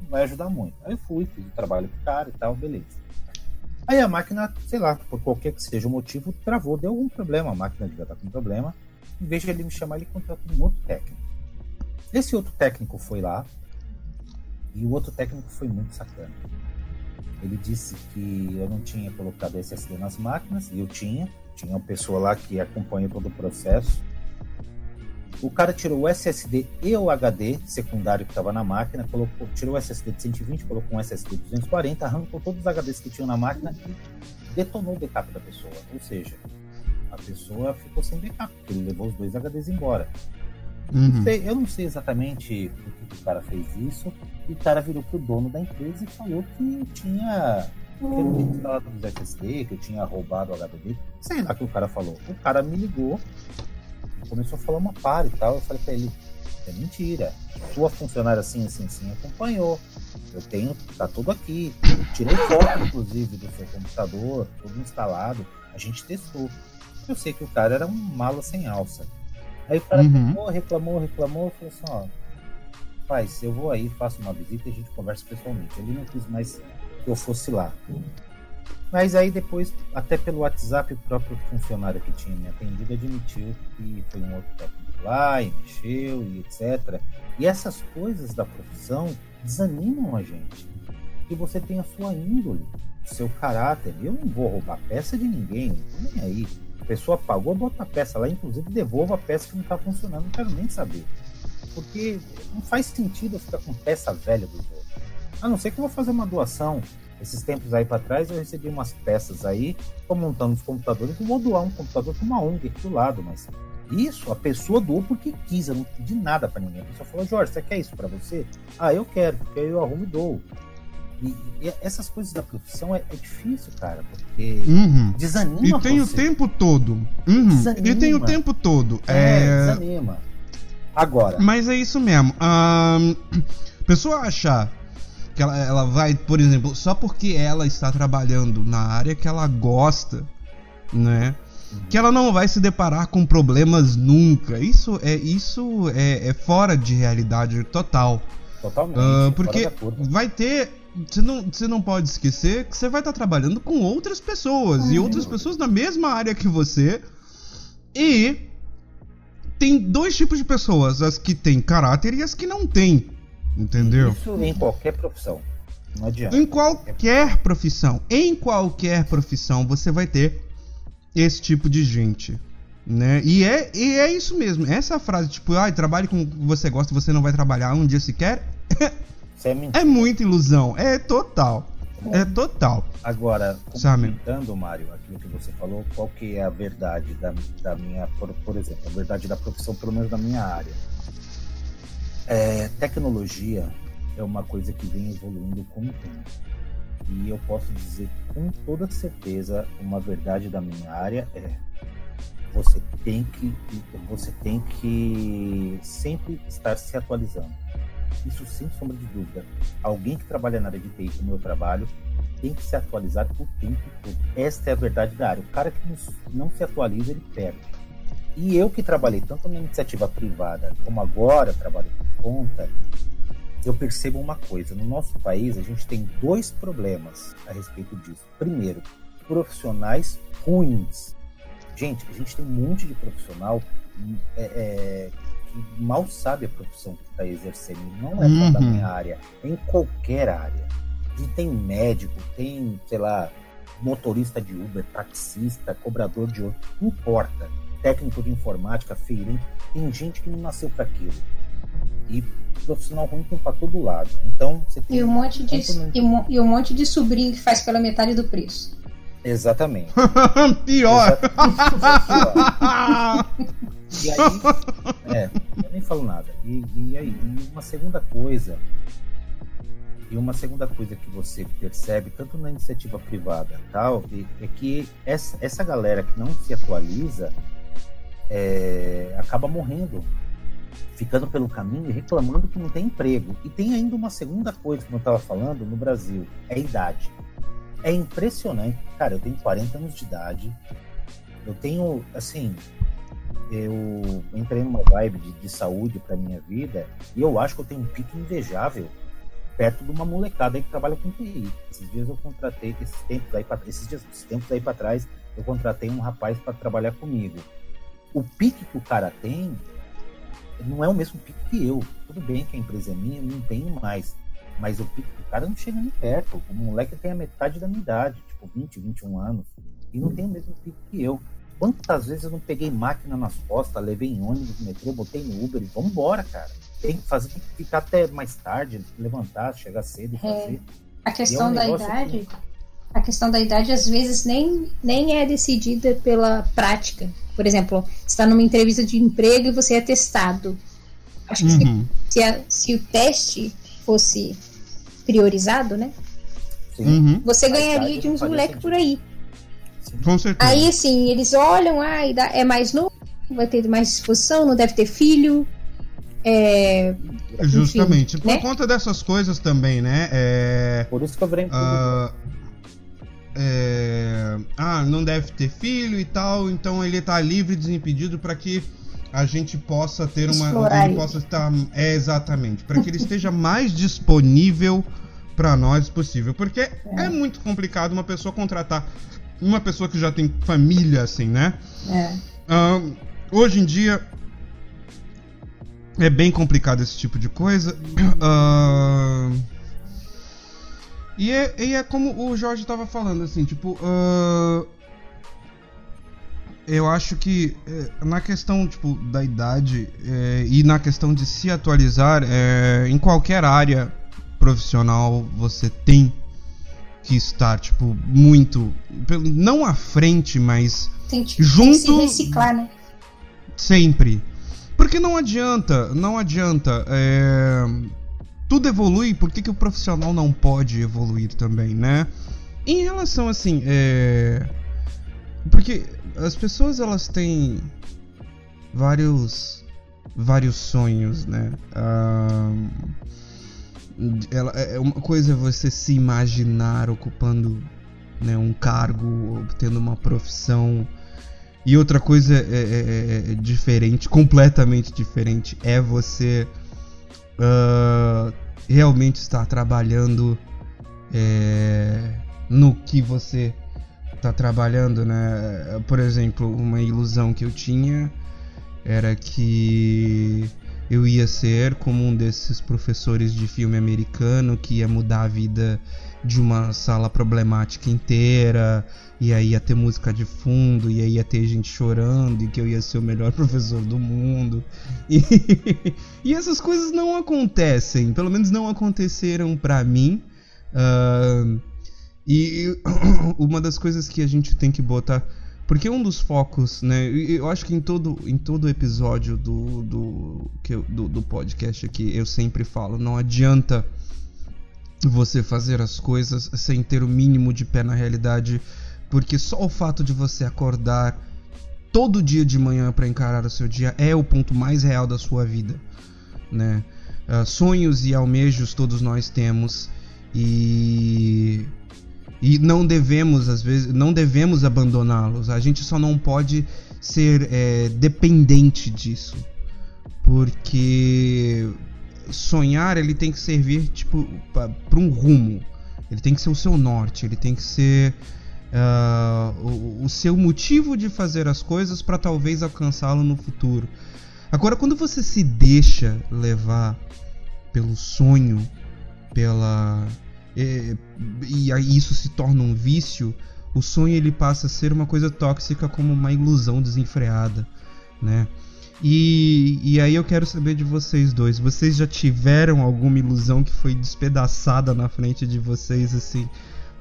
vai ajudar muito. Aí eu fui, fiz o trabalho pro cara e tal, beleza. Aí a máquina, sei lá, por qualquer que seja o motivo, travou, deu algum problema, a máquina devia estar com problema. Em vez de ele me chamar, ele contratou um outro técnico. Esse outro técnico foi lá, e o outro técnico foi muito sacana. Ele disse que eu não tinha colocado SSD nas máquinas, e eu tinha. Tinha uma pessoa lá que acompanha todo o processo. O cara tirou o SSD e o HD secundário que estava na máquina, colocou, tirou o SSD de 120, colocou um SSD de 240, arrancou todos os HDs que tinham na máquina e detonou o backup da pessoa. Ou seja, a pessoa ficou sem backup, porque ele levou os dois HDs embora. Uhum. Eu não sei exatamente por que o cara fez isso, e o cara virou pro dono da empresa e falou que tinha que eu tinha instalado nos SSD, que eu tinha roubado o HDD. Sei lá o que o cara falou. O cara me ligou começou a falar uma par e tal. Eu falei pra ele, é mentira. Sua funcionária assim, assim, assim acompanhou. Eu tenho, tá tudo aqui. Eu tirei foto, inclusive, do seu computador, tudo instalado. A gente testou. Eu sei que o cara era um mala sem alça. Aí o cara uhum. reclamou, reclamou, reclamou. Falei assim, ó, rapaz, eu vou aí, faço uma visita e a gente conversa pessoalmente. Ele não quis mais que eu fosse lá. Mas aí depois, até pelo WhatsApp, o próprio funcionário que tinha me atendido admitiu que foi um outro técnico lá e mexeu e etc. E essas coisas da profissão desanimam a gente. Que você tem a sua índole, seu caráter. Eu não vou roubar peça de ninguém, nem aí. Pessoa pagou, bota a peça lá, inclusive devolva a peça que não está funcionando, não quero nem saber. Porque não faz sentido eu ficar com peça velha dos outros. A não ser que eu vou fazer uma doação esses tempos aí para trás eu recebi umas peças aí, estou montando os computadores vou doar um computador para uma ONG aqui do lado, mas isso a pessoa doou porque quis, eu não pedi nada para ninguém. A pessoa falou: Jorge, você quer isso para você? Ah, eu quero, porque aí eu arrumo e dou. E, e essas coisas da profissão é, é difícil, cara, porque uhum. desanima. E tem você. o tempo todo. Uhum. E tem o tempo todo. É, é... desanima. Agora. Mas é isso mesmo. A pessoa achar que ela, ela vai, por exemplo, só porque ela está trabalhando na área que ela gosta, né? Que ela não vai se deparar com problemas nunca. Isso é isso é, é fora de realidade total. Totalmente. Uh, porque vai ter você não, você não pode esquecer que você vai estar trabalhando com outras pessoas uhum. e outras pessoas na mesma área que você. E tem dois tipos de pessoas, as que têm caráter e as que não têm. Entendeu? Isso em qualquer profissão. Não adianta. Em qualquer profissão. Em qualquer profissão você vai ter esse tipo de gente. Né? E, é, e é isso mesmo. Essa frase, tipo, ah, trabalhe com o que você gosta, você não vai trabalhar um dia sequer. é, é muita ilusão. É total. É total. Agora, comentando, Mário, aquilo que você falou, qual que é a verdade da, da minha, por, por exemplo, a verdade da profissão, pelo menos da minha área? É, tecnologia é uma coisa que vem evoluindo com o tempo. E eu posso dizer com toda certeza, uma verdade da minha área é você tem que você tem que sempre estar se atualizando. Isso sem sombra de dúvida. Alguém que trabalha na área de TI, como eu trabalho, tem que se atualizar o tempo todo. Esta é a verdade da área. O cara que não se atualiza, ele perde. E eu que trabalhei tanto na iniciativa privada como agora trabalho por conta, eu percebo uma coisa: no nosso país a gente tem dois problemas a respeito disso. Primeiro, profissionais ruins. Gente, a gente tem um monte de profissional é, é, mal sabe a profissão que está exercendo. Não é só uhum. da minha área, é em qualquer área. E tem médico, tem, sei lá, motorista de Uber, taxista, cobrador de outro, não importa técnico de informática, feirante, tem gente que não nasceu para aquilo. E profissional ruim tem para todo lado. Então, você tem e um monte de e, um, e um monte de sobrinho que faz pela metade do preço. Exatamente. pior. e aí, é, eu nem falo nada. E, e aí, e uma segunda coisa e uma segunda coisa que você percebe, tanto na iniciativa privada tal, é que essa, essa galera que não se atualiza, é, acaba morrendo, ficando pelo caminho e reclamando que não tem emprego. E tem ainda uma segunda coisa, como eu estava falando, no Brasil, é a idade. É impressionante. Cara, eu tenho 40 anos de idade, eu tenho, assim, eu entrei numa vibe de, de saúde para minha vida e eu acho que eu tenho um pique invejável perto de uma molecada aí que trabalha com TI. Esses dias eu contratei, esses tempos aí, esses dias, esses tempos aí para trás, eu contratei um rapaz para trabalhar comigo o pique que o cara tem não é o mesmo pique que eu. Tudo bem que a empresa é minha, eu não tenho mais. Mas o pique do cara não chega nem perto. O moleque tem a metade da minha idade, tipo 20, 21 anos, e não tem o mesmo pique que eu. Quantas vezes eu não peguei máquina nas costas, levei em ônibus, metrô, botei no Uber e vamos embora, cara. Tem que fazer, tem que ficar até mais tarde, levantar, chegar cedo e é, fazer. É, a questão é um da idade. Que a questão da idade às vezes nem, nem é decidida pela prática. Por exemplo, você está numa entrevista de emprego e você é testado. Acho que uhum. se, se, a, se, o teste fosse priorizado, né? Uhum. Você ganharia de uns moleques por aí. Com certeza. Aí, assim, eles olham, ah, é mais novo, vai ter mais disposição, não deve ter filho. É, Justamente. Enfim, por né? conta dessas coisas também, né? É, por isso que eu virei uh, é, ah, não deve ter filho e tal, então ele está livre, desimpedido para que a gente possa ter uma, Explorar ele possa estar é exatamente, para que ele esteja mais disponível para nós possível, porque é. é. muito complicado uma pessoa contratar uma pessoa que já tem família assim, né? É. Uh, hoje em dia é bem complicado esse tipo de coisa. Uh, e é, e é como o Jorge estava falando, assim, tipo. Uh, eu acho que é, na questão tipo, da idade é, e na questão de se atualizar, é, em qualquer área profissional você tem que estar, tipo, muito. Não à frente, mas. Tem, junto. Tem que se reciclar, né? Sempre. Porque não adianta, não adianta. É, tudo evolui, por que, que o profissional não pode evoluir também, né? Em relação assim, é. Porque as pessoas elas têm vários vários sonhos, né? Ela, é uma coisa é você se imaginar ocupando né, um cargo, tendo uma profissão. E outra coisa é, é, é, é diferente, completamente diferente, é você uh, realmente estar trabalhando é, no que você está trabalhando, né? Por exemplo, uma ilusão que eu tinha era que eu ia ser como um desses professores de filme americano que ia mudar a vida de uma sala problemática inteira, e aí ia ter música de fundo, e aí ia ter gente chorando, e que eu ia ser o melhor professor do mundo. E, e essas coisas não acontecem, pelo menos não aconteceram para mim. Uh, e uma das coisas que a gente tem que botar porque um dos focos, né? Eu acho que em todo, em todo episódio do, do, eu, do, do podcast aqui eu sempre falo: não adianta você fazer as coisas sem ter o mínimo de pé na realidade, porque só o fato de você acordar todo dia de manhã para encarar o seu dia é o ponto mais real da sua vida, né? Uh, sonhos e almejos todos nós temos e e não devemos às vezes não devemos abandoná-los. A gente só não pode ser é, dependente disso. Porque sonhar ele tem que servir tipo para um rumo. Ele tem que ser o seu norte ele tem que ser uh, o, o, seu motivo de fazer as coisas para talvez alcançá-lo no futuro. Agora quando você se deixa levar pelo sonho pela e, e aí isso se torna um vício, o sonho ele passa a ser uma coisa tóxica como uma ilusão desenfreada, né? E, e aí eu quero saber de vocês dois, vocês já tiveram alguma ilusão que foi despedaçada na frente de vocês assim,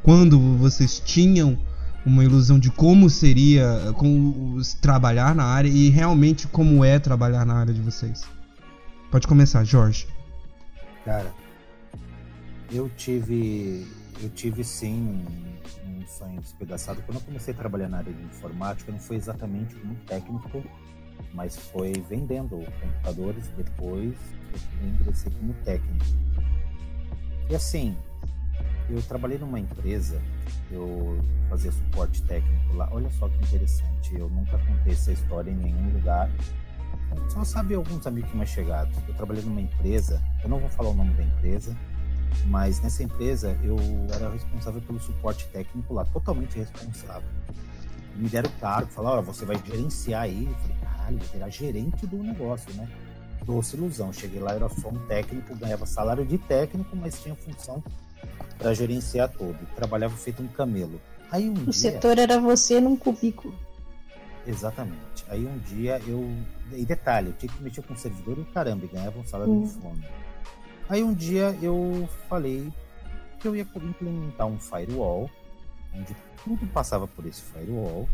quando vocês tinham uma ilusão de como seria como trabalhar na área e realmente como é trabalhar na área de vocês? Pode começar, Jorge. Cara, eu tive, eu tive sim um, um, sonho despedaçado. Quando eu comecei a trabalhar na área de informática, não foi exatamente como técnico, mas foi vendendo computadores. Depois eu ingressei como técnico. E assim, eu trabalhei numa empresa, eu fazia suporte técnico lá. Olha só que interessante, eu nunca contei essa história em nenhum lugar. Só sabe alguns amigos mais chegados. Eu trabalhei numa empresa, eu não vou falar o nome da empresa, mas nessa empresa eu era responsável pelo suporte técnico lá, totalmente responsável. Me deram cargo, falaram, olha, você vai gerenciar aí. Eu falei, caralho, vou virar gerente do negócio, né? Doce ilusão. Cheguei lá, era só um técnico, ganhava salário de técnico, mas tinha função para gerenciar todo. Trabalhava feito um camelo. Aí um o dia... setor era você num cubículo. Exatamente. Aí um dia eu. E detalhe, eu tinha que mexer com o servidor e caramba, e ganhava um salário de fome. Aí um dia eu falei que eu ia implementar um firewall, onde tudo passava por esse firewall,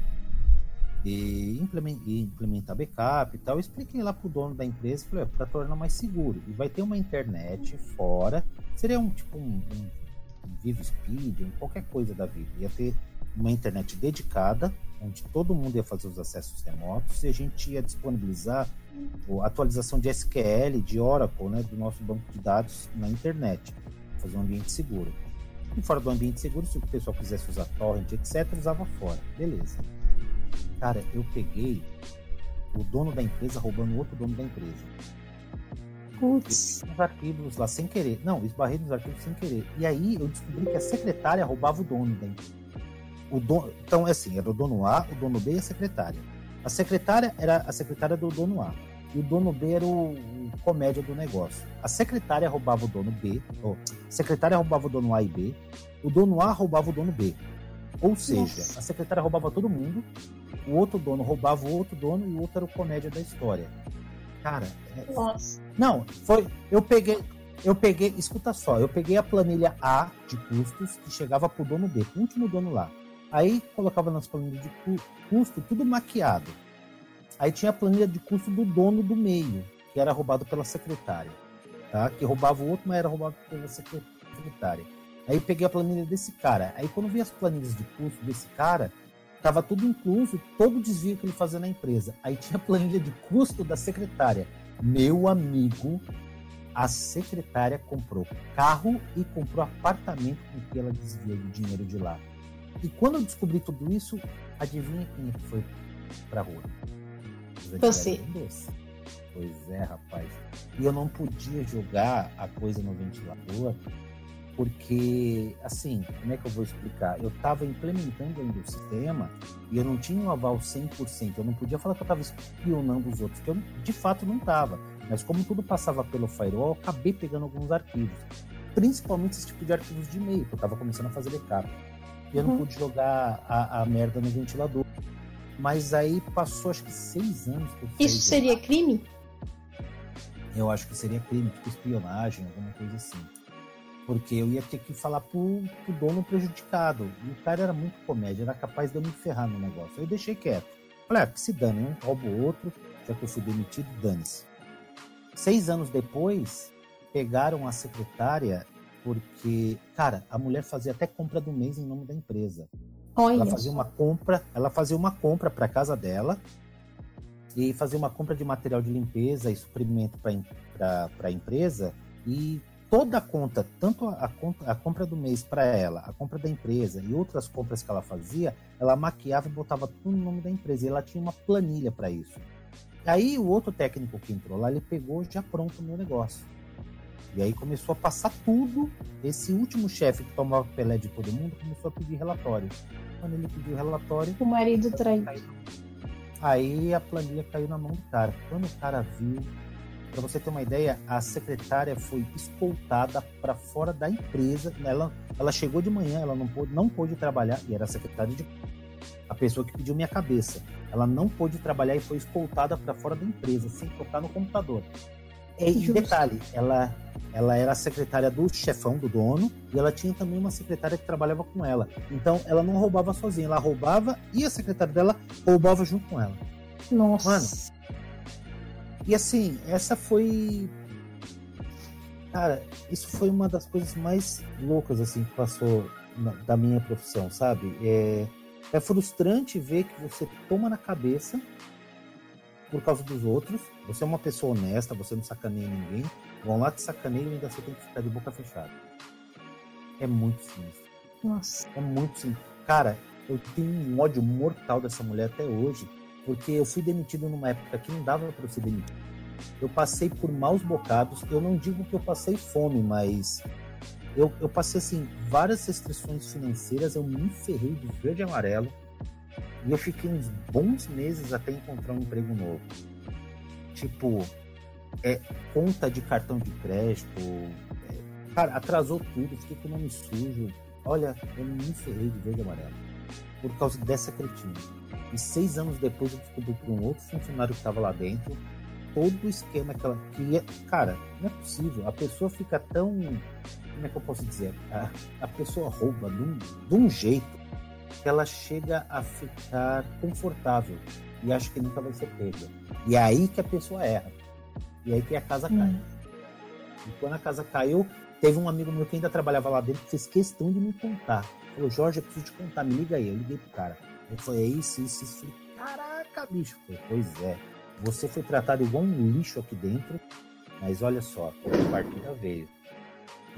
e implementar backup e tal. Eu expliquei lá pro dono da empresa, falei, para tornar mais seguro. E vai ter uma internet fora, seria um tipo um, um, um Vivo Speed, um, qualquer coisa da vida. Ia ter uma internet dedicada, onde todo mundo ia fazer os acessos remotos e a gente ia disponibilizar atualização de SQL, de Oracle, né, do nosso banco de dados na internet, fazer um ambiente seguro. E fora do ambiente seguro, se o pessoal quisesse usar torrent, etc., usava fora. Beleza. Cara, eu peguei o dono da empresa roubando outro dono da empresa. Putz. Os arquivos lá sem querer. Não, esbarrei nos arquivos sem querer. E aí eu descobri que a secretária roubava o dono da empresa. O dono, então, é assim, era o dono A, o dono B e a secretária. A secretária era a secretária do dono A. E o dono B era o, o comédia do negócio. A secretária roubava o dono B. Ou, a secretária roubava o dono A e B. O dono A roubava o dono B. Ou seja, Nossa. a secretária roubava todo mundo. O outro dono roubava o outro dono e o outro era o comédia da história. Cara, é... Nossa. não, foi. Eu peguei, eu peguei, escuta só, eu peguei a planilha A de custos que chegava pro dono B, o último dono lá. Aí colocava nas planilhas de custo tudo maquiado. Aí tinha a planilha de custo do dono do meio, que era roubado pela secretária. Tá? Que roubava o outro, mas era roubado pela secretária. Aí peguei a planilha desse cara. Aí quando vi as planilhas de custo desse cara, tava tudo incluso, todo o desvio que ele fazia na empresa. Aí tinha a planilha de custo da secretária. Meu amigo, a secretária comprou carro e comprou apartamento com que ela desvia o dinheiro de lá. E quando eu descobri tudo isso, adivinha quem foi pra rua? Você. Pois é, rapaz. E eu não podia jogar a coisa no ventilador porque, assim, como é que eu vou explicar? Eu estava implementando ainda o sistema e eu não tinha um aval 100%. Eu não podia falar que eu estava espionando os outros, que eu de fato não estava. Mas como tudo passava pelo firewall, eu acabei pegando alguns arquivos. Principalmente esse tipo de arquivos de e-mail, que eu estava começando a fazer backup. E eu não pude jogar a, a, merda no ventilador. Mas aí passou acho que seis anos. Que Isso seria crime? Eu acho que seria crime, tipo espionagem, alguma coisa assim. Porque eu ia ter que falar pro, pro dono prejudicado. E o cara era muito comédia, era capaz de eu me ferrar no negócio. Aí eu deixei quieto. Falei, ah, que se dane, um roubo o outro, já que eu fui demitido, dane-se. Seis anos depois, pegaram a secretária porque, cara, a mulher fazia até compra do mês em nome da empresa. Olha. Ela fazia uma compra, ela fazia uma compra para casa dela e fazia uma compra de material de limpeza e suprimento para a empresa e toda a conta, tanto a, conta, a compra do mês para ela, a compra da empresa e outras compras que ela fazia, ela maquiava e botava tudo no nome da empresa. E ela tinha uma planilha para isso. Aí o outro técnico que entrou lá, ele pegou já pronto o meu negócio. E aí começou a passar tudo. Esse último chefe que tomava pelé de todo mundo começou a pedir relatório. Quando ele pediu relatório. O marido traiu. Aí a planilha caiu na mão do cara. Quando o cara viu, para você ter uma ideia, a secretária foi escoltada para fora da empresa. Ela, ela chegou de manhã, ela não pôde, não pôde trabalhar, e era a secretária de. A pessoa que pediu minha cabeça. Ela não pôde trabalhar e foi escoltada para fora da empresa, sem tocar no computador. É, e detalhe, ela, ela era a secretária do chefão, do dono, e ela tinha também uma secretária que trabalhava com ela. Então ela não roubava sozinha, ela roubava e a secretária dela roubava junto com ela. Nossa. Mano, e assim, essa foi. Cara, isso foi uma das coisas mais loucas assim que passou na, da minha profissão, sabe? É, é frustrante ver que você toma na cabeça por causa dos outros. Você é uma pessoa honesta, você não sacaneia ninguém. Vão lá te sacaneiam e ainda você tem que ficar de boca fechada. É muito sinistro. Nossa. É muito sinistro. Cara, eu tenho um ódio mortal dessa mulher até hoje porque eu fui demitido numa época que não dava para ser demitido. Eu passei por maus bocados. Eu não digo que eu passei fome, mas eu, eu passei assim várias restrições financeiras. Eu me ferrei de verde e amarelo e eu fiquei uns bons meses até encontrar um emprego novo. Tipo, é, conta de cartão de crédito, é, cara, atrasou tudo, fiquei com o nome sujo. Olha, eu me ferrei de verde e amarelo por causa dessa cretina. E seis anos depois eu descobri por um outro funcionário que estava lá dentro todo o esquema que ela. Cara, não é possível. A pessoa fica tão. Como é que eu posso dizer? A, a pessoa rouba de um, de um jeito que ela chega a ficar confortável e acha que nunca vai ser pega. E é aí que a pessoa erra. E é aí que a casa cai. Hum. E quando a casa caiu, teve um amigo meu que ainda trabalhava lá dentro que fez questão de me contar. Falou, Jorge, eu preciso te contar, me liga aí. Eu liguei pro cara. Ele falou, é isso, isso, isso. Caraca, bicho. Falei, pois é. Você foi tratado igual um lixo aqui dentro, mas olha só, a partida veio.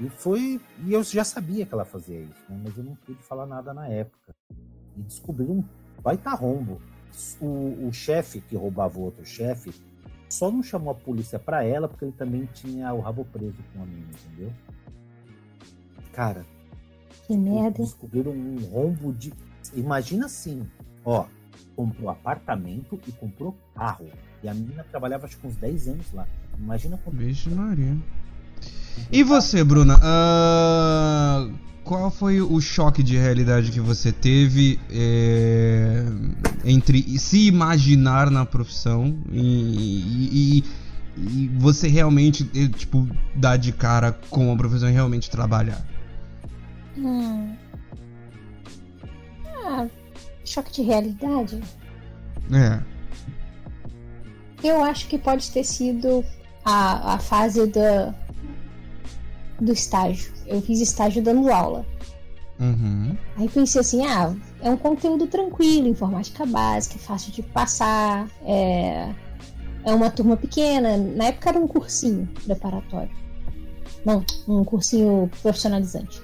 E foi. E eu já sabia que ela fazia isso, né? mas eu não pude falar nada na época. E descobri um baita rombo. O, o chefe que roubava o outro chefe só não chamou a polícia para ela porque ele também tinha o rabo preso com a minha, entendeu? Cara. Que merda. Descobriram um rombo de Imagina assim, ó, comprou apartamento e comprou carro. E a menina trabalhava acho que uns 10 anos lá. Imagina como. Vixe Maria. E você, Bruna? Uh, qual foi o choque de realidade que você teve é, entre se imaginar na profissão e, e, e, você realmente, tipo, dar de cara com a profissão e realmente trabalhar? Hum. Ah, choque de realidade? É. Eu acho que pode ter sido a, a fase do, do estágio. Eu fiz estágio dando aula. Uhum. Aí pensei assim, ah, é um conteúdo tranquilo, informática básica, é fácil de passar, é, é uma turma pequena. Na época era um cursinho preparatório. Não, um cursinho profissionalizante.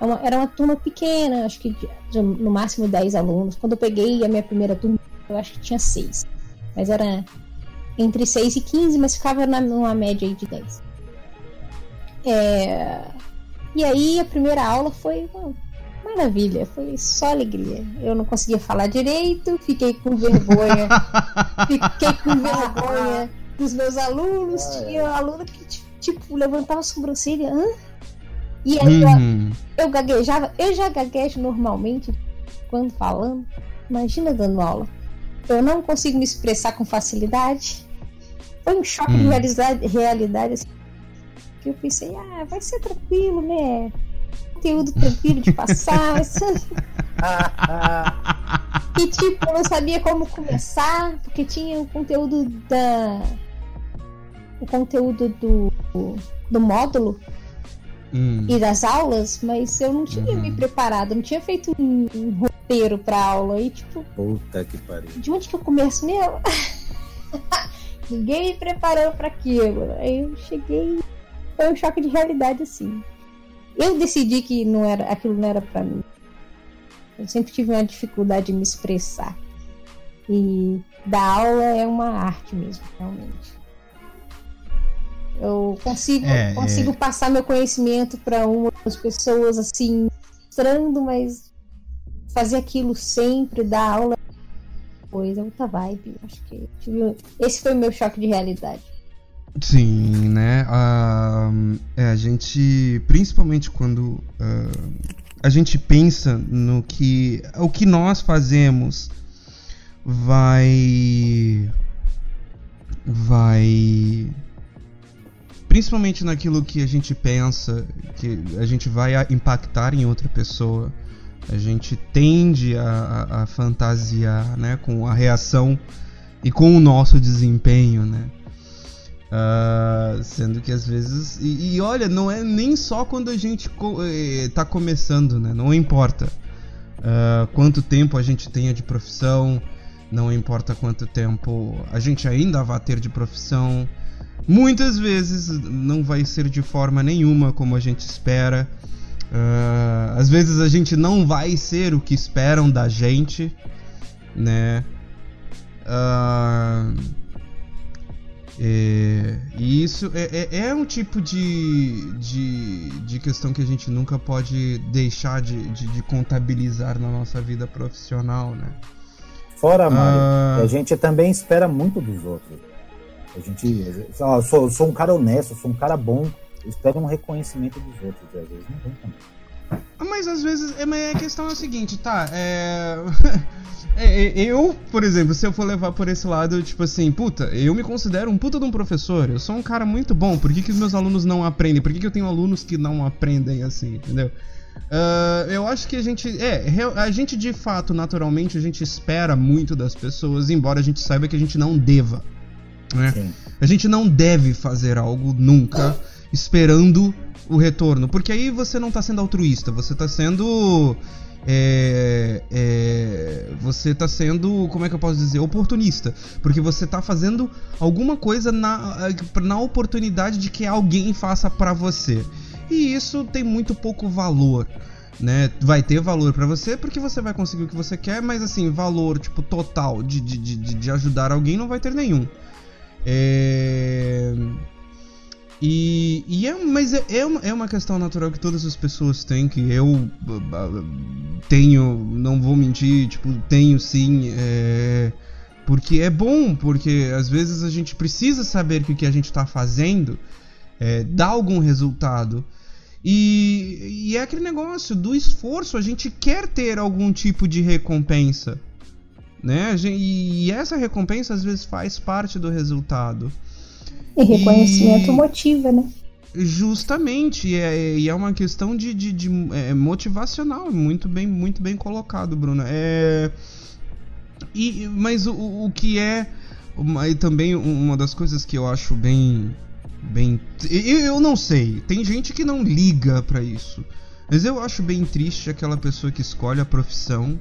Era é uma, era uma turma pequena, acho que de, de, no máximo 10 alunos. Quando eu peguei a minha primeira turma, eu acho que tinha 6. Mas era entre 6 e 15, mas ficava na, numa média aí de 10. É... E aí a primeira aula foi uma maravilha, foi só alegria. Eu não conseguia falar direito, fiquei com vergonha. fiquei com vergonha dos meus alunos. Tinha um aluno que tipo levantava a sobrancelha. Hã? E aí uhum. eu, eu gaguejava. Eu já gaguejo normalmente quando falando. Imagina dando aula. Eu não consigo me expressar com facilidade. Foi um choque hum. de realidade, realidade assim, que eu pensei, ah, vai ser tranquilo, né? Conteúdo tranquilo de passar. e tipo, eu não sabia como começar, porque tinha o conteúdo da. O conteúdo do, do módulo hum. e das aulas, mas eu não tinha uhum. me preparado, não tinha feito um, um roteiro pra aula. E tipo. Puta que pariu. De onde que eu começo mesmo? Ninguém me preparou para aquilo. Aí eu cheguei. Foi um choque de realidade assim. Eu decidi que não era, aquilo não era para mim. Eu sempre tive uma dificuldade de me expressar. E dar aula é uma arte mesmo, realmente. Eu consigo, é, consigo é... passar meu conhecimento para umas pessoas assim, mostrando, mas fazer aquilo sempre, dar aula coisa, é outra vibe. Acho que esse foi o meu choque de realidade. Sim, né? Uh, é, a gente, principalmente quando uh, a gente pensa no que o que nós fazemos vai vai principalmente naquilo que a gente pensa que a gente vai impactar em outra pessoa a gente tende a, a, a fantasiar né, com a reação e com o nosso desempenho, né? Uh, sendo que às vezes. E, e, olha, não é nem só quando a gente co eh, tá começando, né? Não importa uh, quanto tempo a gente tenha de profissão, não importa quanto tempo a gente ainda vai ter de profissão. Muitas vezes não vai ser de forma nenhuma como a gente espera. Uh, às vezes a gente não vai ser o que esperam da gente, né? Uh, é, e isso é, é, é, um tipo de, de, de questão que a gente nunca pode deixar de, de, de contabilizar na nossa vida profissional, né? Fora, Mário, uh... a gente também espera muito dos outros. A gente, ó, sou, sou um cara honesto, sou um cara bom, espera um reconhecimento dos outros, às vezes não tem também. Ah, mas às vezes, é, mas a questão é o seguinte, tá? É... é... eu, por exemplo, se eu for levar por esse lado, tipo assim, puta, eu me considero um puta de um professor, eu sou um cara muito bom, por que, que os meus alunos não aprendem? Por que, que eu tenho alunos que não aprendem assim, entendeu? Uh, eu acho que a gente. É, a gente de fato, naturalmente, a gente espera muito das pessoas, embora a gente saiba que a gente não deva. Né? A gente não deve fazer algo nunca esperando o retorno. Porque aí você não está sendo altruísta, você está sendo. É, é, você está sendo, como é que eu posso dizer, oportunista, porque você está fazendo alguma coisa na, na oportunidade de que alguém faça para você. E isso tem muito pouco valor. Né? Vai ter valor para você porque você vai conseguir o que você quer, mas assim, valor tipo total de, de, de, de ajudar alguém não vai ter nenhum. É... E, e é, mas é, é, uma, é uma questão natural que todas as pessoas têm, que eu tenho, não vou mentir, tipo, tenho sim, é, porque é bom, porque às vezes a gente precisa saber que o que a gente está fazendo é, dá algum resultado. E, e é aquele negócio do esforço, a gente quer ter algum tipo de recompensa. Né? E essa recompensa às vezes faz parte do resultado. E reconhecimento e... motiva, né? Justamente, é, e é uma questão de, de, de é, motivacional, muito bem, muito bem colocado, Bruna. É, e, mas o, o que é e também uma das coisas que eu acho bem, bem, eu, eu não sei, tem gente que não liga para isso, mas eu acho bem triste aquela pessoa que escolhe a profissão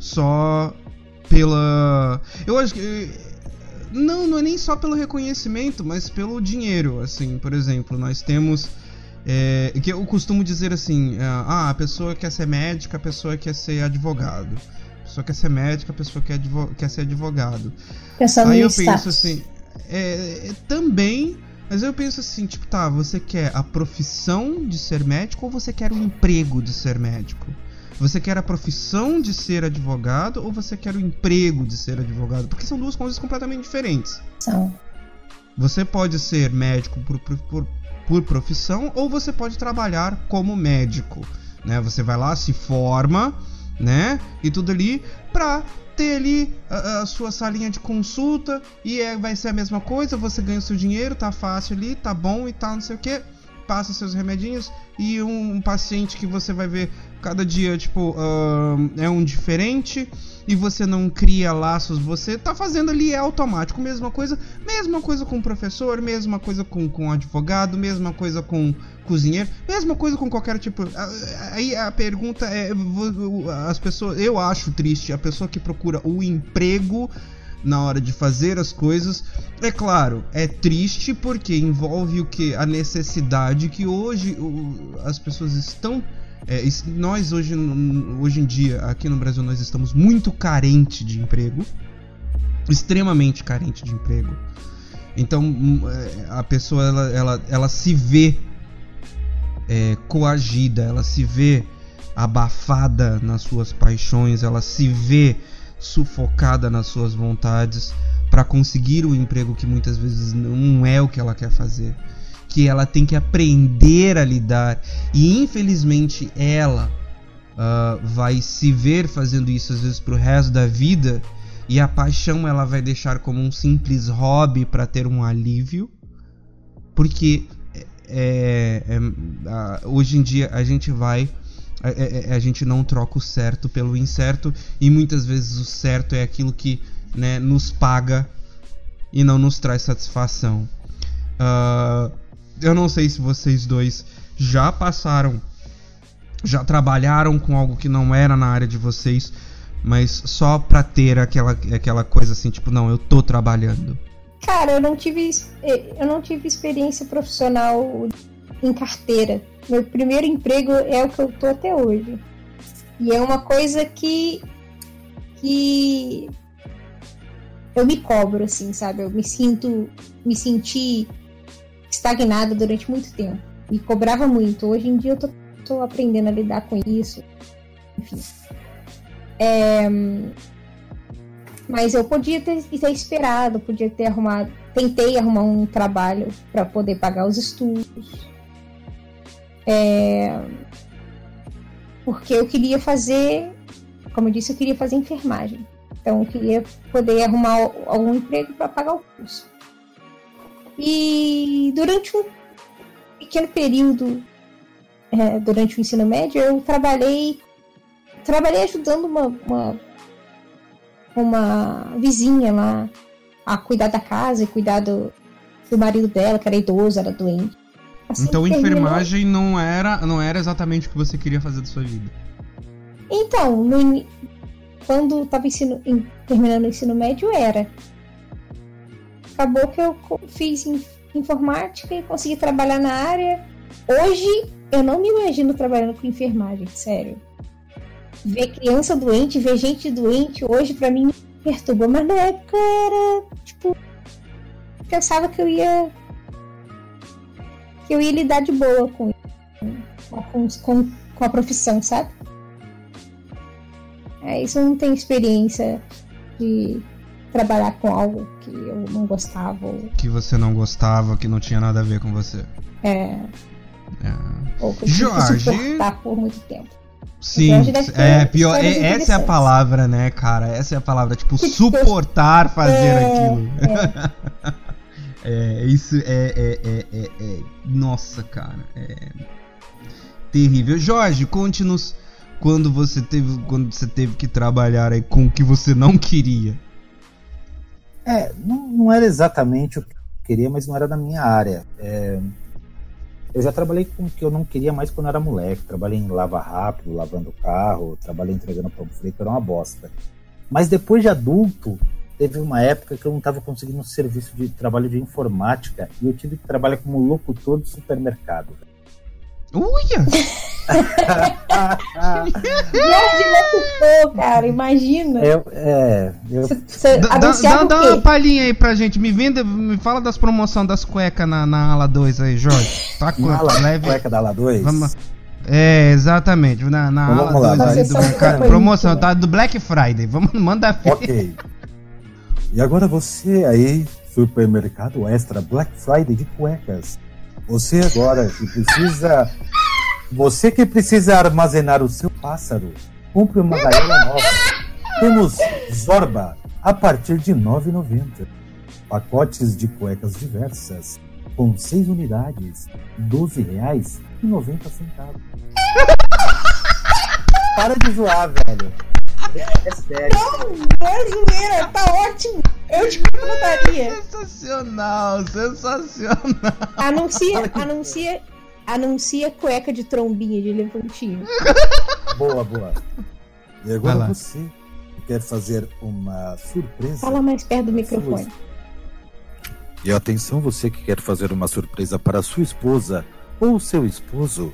só pela, eu acho que não, não é nem só pelo reconhecimento, mas pelo dinheiro. Assim, por exemplo, nós temos. É, que eu costumo dizer assim: é, ah, a pessoa quer ser médica, a pessoa quer ser advogado. A pessoa quer ser médica, a pessoa quer, quer ser advogado. Pensando Aí eu status. penso assim: é, é, também. Mas eu penso assim, tipo, tá, você quer a profissão de ser médico ou você quer o emprego de ser médico? Você quer a profissão de ser advogado ou você quer o emprego de ser advogado? Porque são duas coisas completamente diferentes. São. Você pode ser médico por, por, por profissão ou você pode trabalhar como médico. Né? Você vai lá, se forma, né? E tudo ali pra ter ali a, a, sua salinha de consulta e é, vai ser a mesma coisa, você ganha o seu dinheiro, tá fácil ali, tá bom e tal, não sei o que, passa seus remedinhos e um, paciente que você vai ver cada dia, tipo, uh, é um diferente e você não cria laços, você tá fazendo ali é automático. Mesma coisa, mesma coisa com professor, mesma coisa com, com advogado, mesma coisa com cozinheiro, mesma coisa com qualquer tipo. Aí a pergunta é: as pessoas, eu acho triste a pessoa que procura o emprego na hora de fazer as coisas. É claro, é triste porque envolve o que a necessidade que hoje o, as pessoas estão é, nós hoje, hoje em dia, aqui no Brasil, nós estamos muito carente de emprego. Extremamente carente de emprego. Então é, a pessoa ela, ela, ela se vê é, coagida, ela se vê abafada nas suas paixões, ela se vê sufocada nas suas vontades para conseguir o emprego que muitas vezes não é o que ela quer fazer que ela tem que aprender a lidar. E infelizmente ela uh, vai se ver fazendo isso às vezes pro resto da vida. E a paixão ela vai deixar como um simples hobby para ter um alívio. Porque é, é, é, hoje em dia a gente vai. A, é, é, é, a, gente não troca o certo pelo incerto. E muitas vezes o certo é aquilo que né, nos paga e não nos traz satisfação. Uh, eu não sei se vocês dois já passaram, já trabalharam com algo que não era na área de vocês, mas só pra ter aquela, aquela coisa assim, tipo, não, eu tô trabalhando. Cara, eu não tive, eu não tive experiência profissional em carteira. Meu primeiro emprego é o que eu tô até hoje. E é uma coisa que que eu me cobro assim, sabe? Eu me sinto me senti estagnada durante muito tempo. E cobrava muito. Hoje em dia eu tô, tô aprendendo a lidar com isso. Enfim. É, mas eu podia ter, ter, esperado, podia ter arrumado. Tentei arrumar um trabalho para poder pagar os estudos. É, porque eu queria fazer, como eu disse, eu queria fazer enfermagem. Então eu queria poder arrumar algum emprego para pagar o curso. E durante um pequeno período, é, durante o ensino médio, eu trabalhei trabalhei ajudando uma, uma, uma vizinha lá a cuidar da casa e cuidar do, do marido dela, que era idoso, era doente. Assim, então enfermagem não era não era exatamente o que você queria fazer da sua vida. Então, no, quando estava terminando o ensino médio era acabou que eu fiz informática e consegui trabalhar na área. Hoje eu não me imagino trabalhando com enfermagem, sério. Ver criança doente, ver gente doente, hoje para mim me perturba, mas na época era tipo pensava que eu ia eu ia lidar de boa com com, com, com a profissão, sabe? É, isso eu não tenho experiência de trabalhar com algo que eu não gostava. Ou... Que você não gostava, que não tinha nada a ver com você. É. é. Ou que Jorge. por muito tempo. Sim, é pior. É, essa é a palavra, né, cara? Essa é a palavra, tipo, suportar fazer é, aquilo. É. é isso é, é, é, é, é, Nossa, cara. É terrível. Jorge, conte-nos quando você teve quando você teve que trabalhar aí com o que você não queria. É, não, não era exatamente o que eu queria, mas não era da minha área. É, eu já trabalhei com o que eu não queria mais quando era moleque. Trabalhei em lava rápido, lavando carro, trabalhei entregando pão frito, era uma bosta. Mas depois de adulto, teve uma época que eu não estava conseguindo um serviço de trabalho de informática e eu tive que trabalhar como locutor de supermercado. Uia! de locutor, cara, imagina. Eu, é, eu... Cê, dá, dá, dá uma palhinha aí pra gente, me venda, me fala das promoções das cuecas na, na ala 2 aí, Jorge. Tá com ala, leve. cueca da ala 2? Vamos... É, exatamente. Na, na então, ala 2 ali do mercado. Promoção, tá? Do Black Friday. Vamos mandar ver. Ok. E agora você aí, supermercado extra Black Friday de cuecas. Você agora que precisa. Você que precisa armazenar o seu pássaro, compre uma gaiola nova. Temos Zorba a partir de R$ 9,90. Pacotes de cuecas diversas, com 6 unidades, R$ 12,90. Para de zoar, velho. É sério. Não, não é zoeira, tá ótimo. Eu te perguntaria. Sensacional, sensacional. Anuncia, anuncia, anuncia cueca de trombinha de elefantinho. Boa, boa. E agora você quer fazer uma surpresa? Fala mais perto do microfone. E atenção, você que quer fazer uma surpresa para sua esposa ou seu esposo,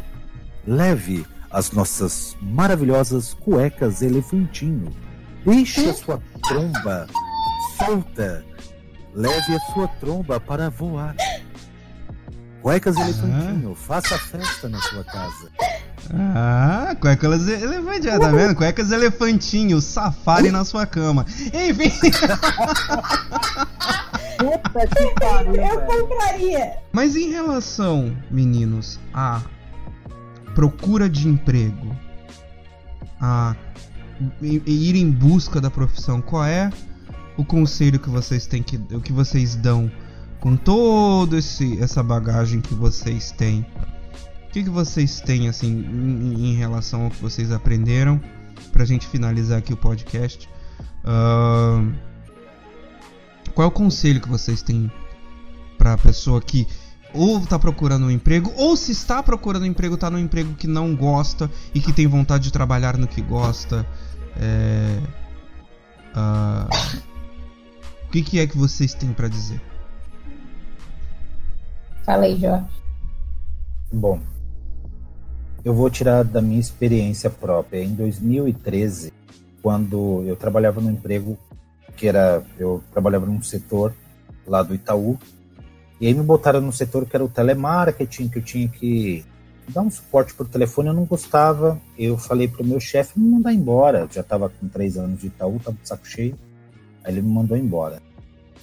leve as nossas maravilhosas cuecas elefantinho. Deixe a sua tromba solta. Leve a sua tromba para voar. Cuecas elefantinho, faça festa na sua casa. Ah, cuecas elefantinho, tá vendo? Cuecas elefantinho, safari na sua cama. Enfim. Puta que pariu. Eu compraria. Mas em relação, meninos, a procura de emprego, a ir em busca da profissão, qual é o conselho que vocês têm que o que vocês dão com todo esse essa bagagem que vocês têm? O que, que vocês têm assim em, em relação ao que vocês aprenderam? Pra gente finalizar aqui o podcast. Uh, qual é o conselho que vocês têm pra pessoa que ou está procurando um emprego, ou se está procurando um emprego, está num emprego que não gosta e que tem vontade de trabalhar no que gosta. É... Uh... O que, que, é que vocês têm para dizer? Fala aí, Jorge. Bom, eu vou tirar da minha experiência própria. Em 2013, quando eu trabalhava no emprego que era, eu trabalhava num setor lá do Itaú, e aí me botaram no setor que era o telemarketing, que eu tinha que dar um suporte por telefone, eu não gostava. Eu falei pro meu chefe me mandar embora. Eu já estava com três anos de Itaú, tava de saco cheio. Aí ele me mandou embora.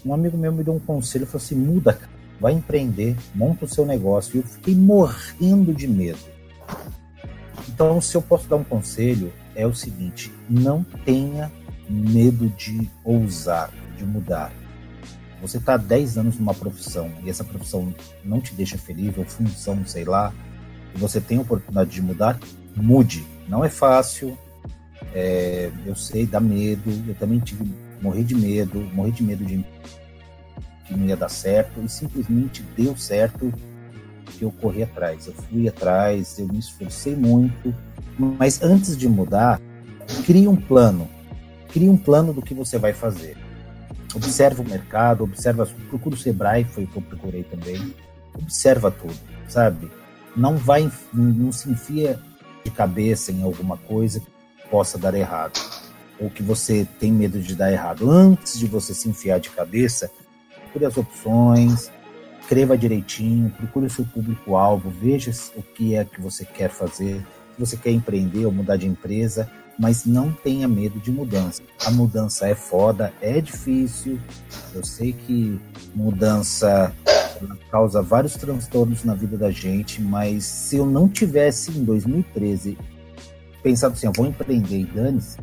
Um amigo meu me deu um conselho, falou assim, muda, cara, vai empreender, monta o seu negócio. E eu fiquei morrendo de medo. Então, se eu posso dar um conselho, é o seguinte, não tenha medo de ousar, de mudar você está 10 anos numa profissão e essa profissão não te deixa feliz, ou função, sei lá, e você tem a oportunidade de mudar, mude. Não é fácil, é, eu sei, dá medo, eu também tive, morri de medo, morri de medo de que não ia dar certo, e simplesmente deu certo que eu corri atrás. Eu fui atrás, eu me esforcei muito, mas antes de mudar, crie um plano. Crie um plano do que você vai fazer observa o mercado, observa, procura o Sebrae, foi o que eu procurei também. Observa tudo, sabe? Não vai, não se enfia de cabeça em alguma coisa que possa dar errado ou que você tem medo de dar errado. Antes de você se enfiar de cabeça, procure as opções, escreva direitinho, procure o seu público-alvo, veja o que é que você quer fazer, se você quer empreender ou mudar de empresa, mas não tenha medo de mudança. A mudança é foda, é difícil. Eu sei que mudança causa vários transtornos na vida da gente, mas se eu não tivesse em 2013 pensado assim, eu vou empreender e dane-se,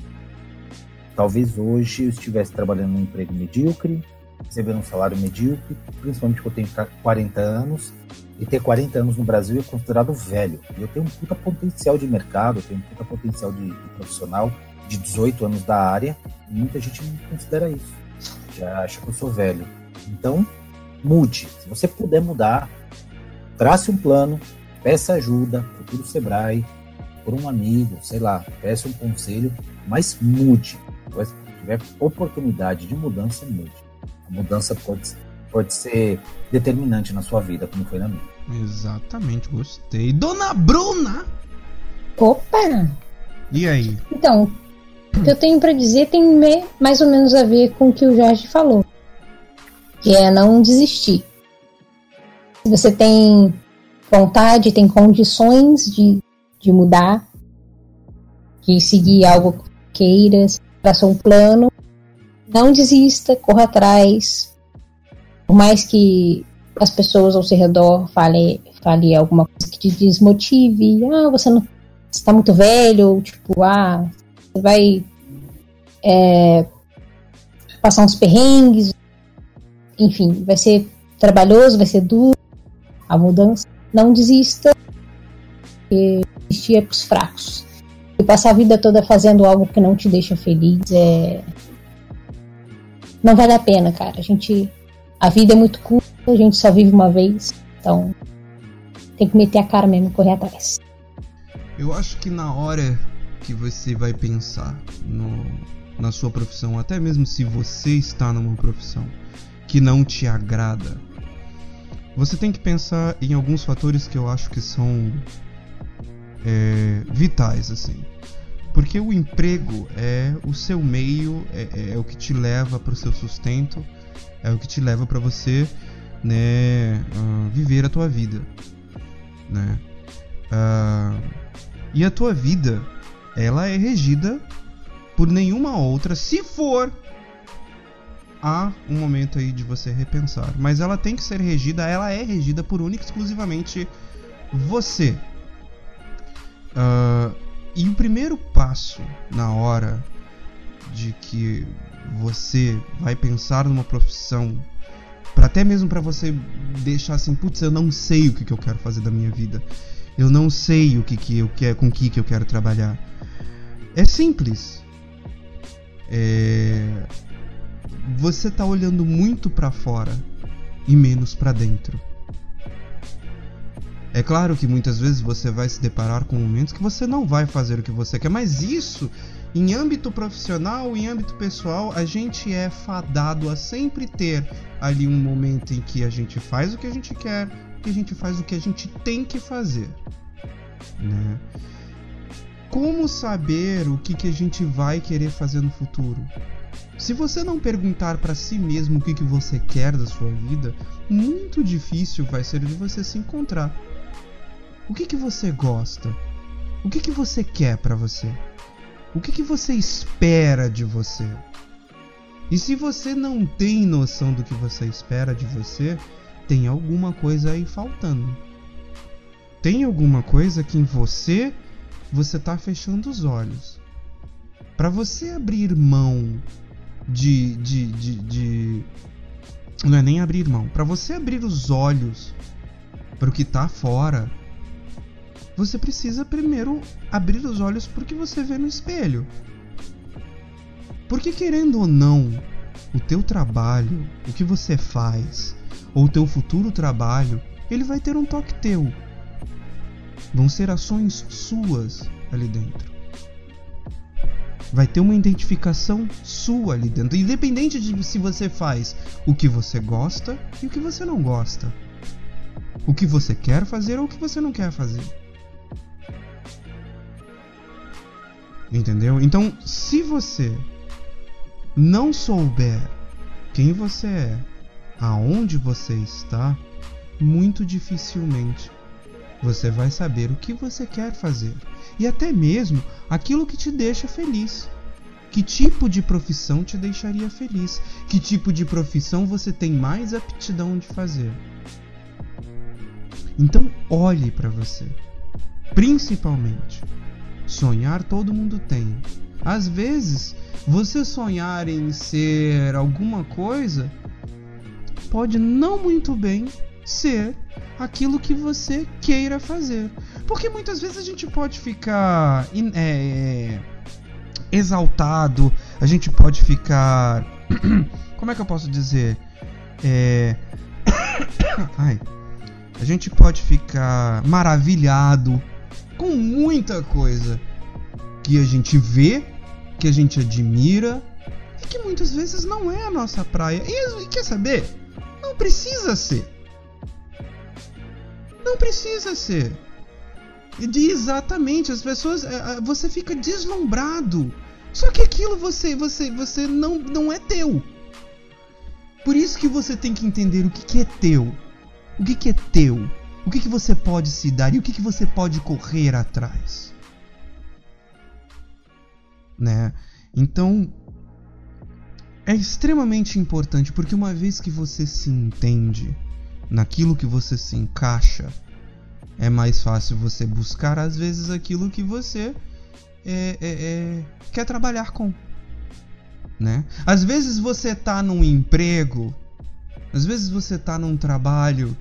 talvez hoje eu estivesse trabalhando num emprego medíocre, recebendo um salário medíocre, principalmente porque eu tenho 40 anos, e ter 40 anos no Brasil é considerado velho. Eu tenho um puta potencial de mercado, eu tenho um puta potencial de, de profissional de 18 anos da área, e muita gente não considera isso. Já acha que eu sou velho. Então, mude. Se você puder mudar, trace um plano, peça ajuda, procure o Sebrae, por um amigo, sei lá, peça um conselho, mas mude. tiver oportunidade de mudança, mude. A mudança pode, pode ser determinante na sua vida, como foi na minha. Exatamente, gostei. Dona Bruna! Opa! E aí? Então, o que eu tenho para dizer tem mais ou menos a ver com o que o Jorge falou, que é não desistir. Se você tem vontade, tem condições de, de mudar, de seguir algo que queira, traçar um plano, não desista, corra atrás. Por mais que as pessoas ao seu redor falem fale alguma coisa que te desmotive, ah, você não está muito velho, tipo, ah, você vai é, passar uns perrengues, enfim, vai ser trabalhoso, vai ser duro a mudança. Não desista, desistir é para os fracos. E passar a vida toda fazendo algo que não te deixa feliz é. Não vale a pena, cara. A gente. A vida é muito curta, a gente só vive uma vez. Então. Tem que meter a cara mesmo correr atrás. Eu acho que na hora que você vai pensar no, na sua profissão, até mesmo se você está numa profissão que não te agrada, você tem que pensar em alguns fatores que eu acho que são é, vitais, assim. Porque o emprego é o seu meio, é, é o que te leva para o seu sustento, é o que te leva para você né, uh, viver a tua vida. Né? Uh, e a tua vida, ela é regida por nenhuma outra, se for há um momento aí de você repensar. Mas ela tem que ser regida, ela é regida por única e exclusivamente você. Uh, e o primeiro passo na hora de que você vai pensar numa profissão, para até mesmo para você deixar assim, putz, eu não sei o que, que eu quero fazer da minha vida. Eu não sei o que, que eu quero, com que, que eu quero trabalhar. É simples. É... Você tá olhando muito para fora e menos para dentro. É claro que muitas vezes você vai se deparar com momentos que você não vai fazer o que você quer, mas isso, em âmbito profissional, em âmbito pessoal, a gente é fadado a sempre ter ali um momento em que a gente faz o que a gente quer, que a gente faz o que a gente tem que fazer. Né? Como saber o que, que a gente vai querer fazer no futuro? Se você não perguntar para si mesmo o que, que você quer da sua vida, muito difícil vai ser de você se encontrar. O que, que você gosta? O que, que você quer para você? O que, que você espera de você? E se você não tem noção do que você espera de você, tem alguma coisa aí faltando. Tem alguma coisa que em você você está fechando os olhos. Para você abrir mão de, de, de, de, não é nem abrir mão, para você abrir os olhos para o que está fora, você precisa primeiro abrir os olhos para que você vê no espelho. Porque querendo ou não, o teu trabalho, o que você faz, ou o teu futuro trabalho, ele vai ter um toque teu. Vão ser ações suas ali dentro vai ter uma identificação sua ali dentro, independente de se você faz o que você gosta e o que você não gosta. O que você quer fazer ou o que você não quer fazer. Entendeu? Então, se você não souber quem você é, aonde você está, muito dificilmente você vai saber o que você quer fazer e até mesmo aquilo que te deixa feliz. Que tipo de profissão te deixaria feliz? Que tipo de profissão você tem mais aptidão de fazer? Então, olhe para você. Principalmente, sonhar todo mundo tem. Às vezes, você sonhar em ser alguma coisa pode não muito bem ser aquilo que você queira fazer. Porque muitas vezes a gente pode ficar é, exaltado, a gente pode ficar. Como é que eu posso dizer? É. Ai. A gente pode ficar maravilhado com muita coisa que a gente vê, que a gente admira, e que muitas vezes não é a nossa praia. E, e quer saber? Não precisa ser. Não precisa ser. De exatamente, as pessoas. É, é, você fica deslumbrado. Só que aquilo você, você, você não, não é teu. Por isso que você tem que entender o que, que é teu. O que, que é teu. O que, que você pode se dar e o que, que você pode correr atrás. Né? Então, é extremamente importante porque uma vez que você se entende naquilo que você se encaixa, é mais fácil você buscar às vezes aquilo que você é, é, é, quer trabalhar com. Né? Às vezes você tá num emprego, às vezes você tá num trabalho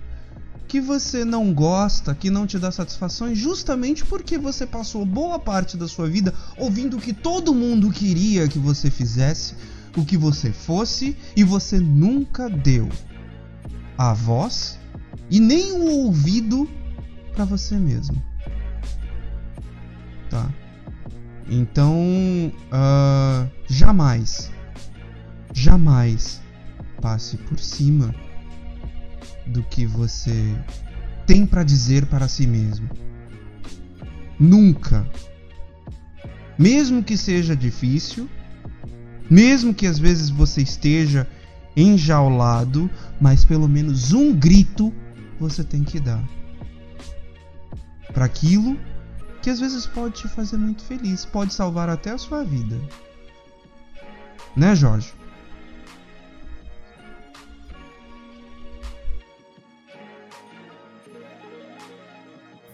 que você não gosta, que não te dá satisfações, justamente porque você passou boa parte da sua vida ouvindo o que todo mundo queria que você fizesse, o que você fosse, e você nunca deu a voz e nem o ouvido para você mesmo. Tá? Então, uh, jamais, jamais passe por cima do que você tem para dizer para si mesmo. Nunca. Mesmo que seja difícil, mesmo que às vezes você esteja enjaulado, mas pelo menos um grito você tem que dar para aquilo que às vezes pode te fazer muito feliz, pode salvar até a sua vida. Né, Jorge?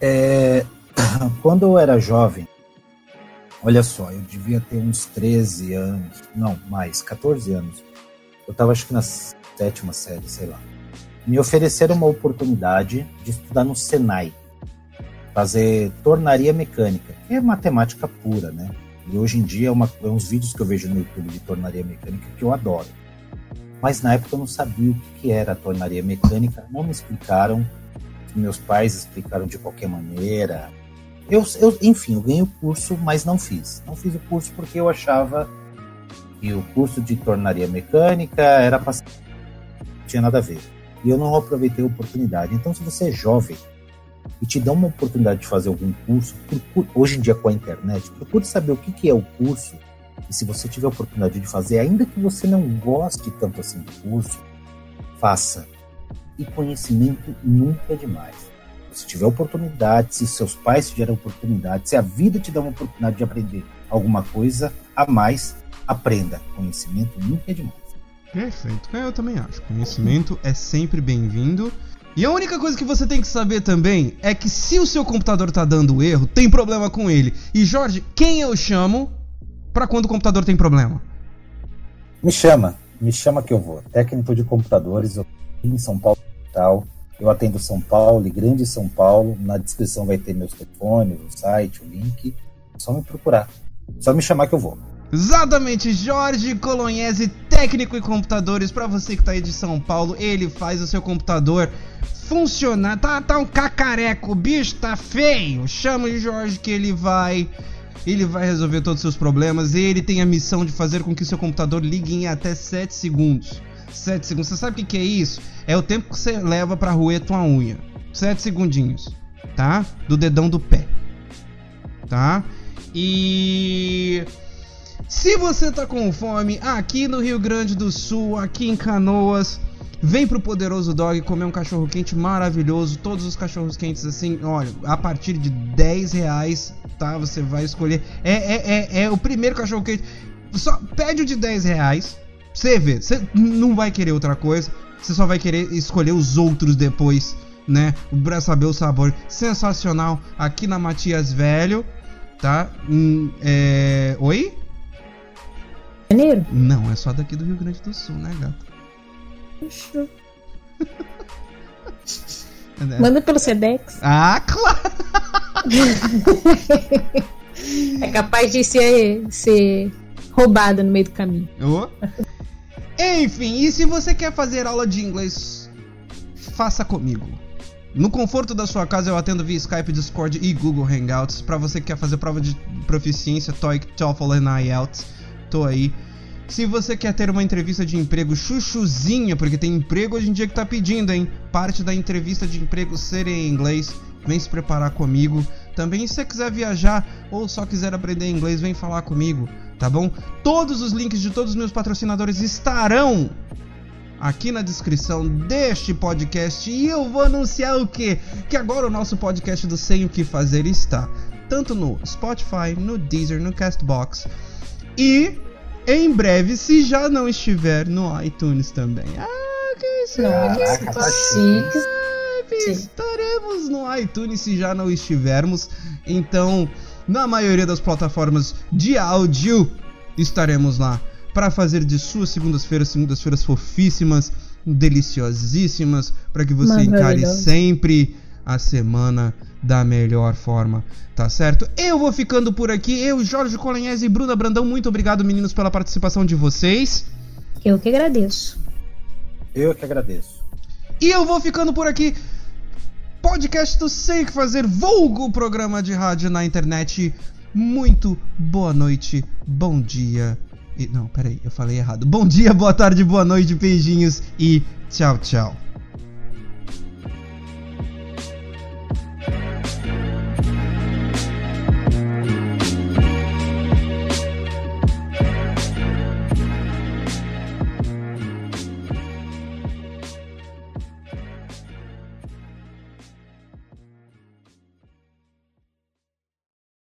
É, quando eu era jovem, olha só, eu devia ter uns 13 anos, não, mais, 14 anos. Eu estava acho que na sétima série, sei lá. Me ofereceram uma oportunidade de estudar no Senai, fazer tornaria mecânica, que é matemática pura, né? E hoje em dia é, uma, é uns vídeos que eu vejo no YouTube de tornaria mecânica que eu adoro. Mas na época eu não sabia o que era a tornaria mecânica, não me explicaram, meus pais explicaram de qualquer maneira. Eu, eu, enfim, eu ganhei o curso, mas não fiz. Não fiz o curso porque eu achava que o curso de tornaria mecânica era para não tinha nada a ver. E eu não aproveitei a oportunidade. Então, se você é jovem e te dá uma oportunidade de fazer algum curso, procure, hoje em dia com a internet, procure saber o que, que é o curso. E se você tiver a oportunidade de fazer, ainda que você não goste tanto assim do curso, faça e conhecimento nunca é demais. Se tiver oportunidade, se seus pais te deram oportunidade, se a vida te dá uma oportunidade de aprender alguma coisa a mais, aprenda. Conhecimento nunca é demais. Perfeito. Eu também acho. Conhecimento é sempre bem-vindo. E a única coisa que você tem que saber também é que se o seu computador tá dando erro, tem problema com ele. E Jorge, quem eu chamo para quando o computador tem problema? Me chama, me chama que eu vou. Técnico de computadores, eu em São Paulo tal. Eu atendo São Paulo e Grande São Paulo. Na descrição vai ter meus telefones, o site, o link. É só me procurar. Só me chamar que eu vou. Exatamente, Jorge Colonhese, técnico em computadores. Para você que tá aí de São Paulo, ele faz o seu computador funcionar. Tá, tá um cacareco, o bicho tá feio. Chama o Jorge que ele vai. Ele vai resolver todos os seus problemas. Ele tem a missão de fazer com que o seu computador ligue em até 7 segundos. 7 segundos. Você sabe o que, que é isso? É o tempo que você leva pra roer tua unha. 7 segundinhos, tá? Do dedão do pé. Tá? E. Se você tá com fome, aqui no Rio Grande do Sul, aqui em Canoas, vem pro Poderoso Dog comer um cachorro quente maravilhoso. Todos os cachorros quentes, assim, olha, a partir de 10 reais, tá? Você vai escolher. É, é, é, é o primeiro cachorro quente. Só pede o de 10 reais você vê, você não vai querer outra coisa, você só vai querer escolher os outros depois, né? Pra saber o sabor. Sensacional aqui na Matias Velho, tá? Hum, é... Oi? Janeiro? Não, é só daqui do Rio Grande do Sul, né, gata? Puxa. Manda pelo Sedex. Ah, claro! é capaz de ser, ser roubada no meio do caminho. Oh. Enfim, e se você quer fazer aula de inglês, faça comigo. No conforto da sua casa eu atendo via Skype, Discord e Google Hangouts. Para você que quer fazer prova de proficiência, TOEIC, TOEFL e IELTS, tô aí. Se você quer ter uma entrevista de emprego chuchuzinha, porque tem emprego hoje em dia que tá pedindo, hein? Parte da entrevista de emprego ser em inglês, vem se preparar comigo. Também se você quiser viajar ou só quiser aprender inglês, vem falar comigo, tá bom? Todos os links de todos os meus patrocinadores estarão aqui na descrição deste podcast e eu vou anunciar o quê? Que agora o nosso podcast do Sem o que fazer está tanto no Spotify, no Deezer, no Castbox e em breve, se já não estiver no iTunes também. Ah, que chique! Tá chique. Estaremos no iTunes se já não estivermos. Então, na maioria das plataformas de áudio, estaremos lá para fazer de suas segundas-feiras segundas-feiras fofíssimas, deliciosíssimas, para que você encare sempre a semana da melhor forma, tá certo? Eu vou ficando por aqui, eu, Jorge Colenhese e Bruna Brandão, muito obrigado, meninos, pela participação de vocês. Eu que agradeço. Eu que agradeço. E eu vou ficando por aqui. Podcast do Sei Que Fazer, vulgo programa de rádio na internet. Muito boa noite, bom dia. E, não, peraí, eu falei errado. Bom dia, boa tarde, boa noite, beijinhos e tchau, tchau.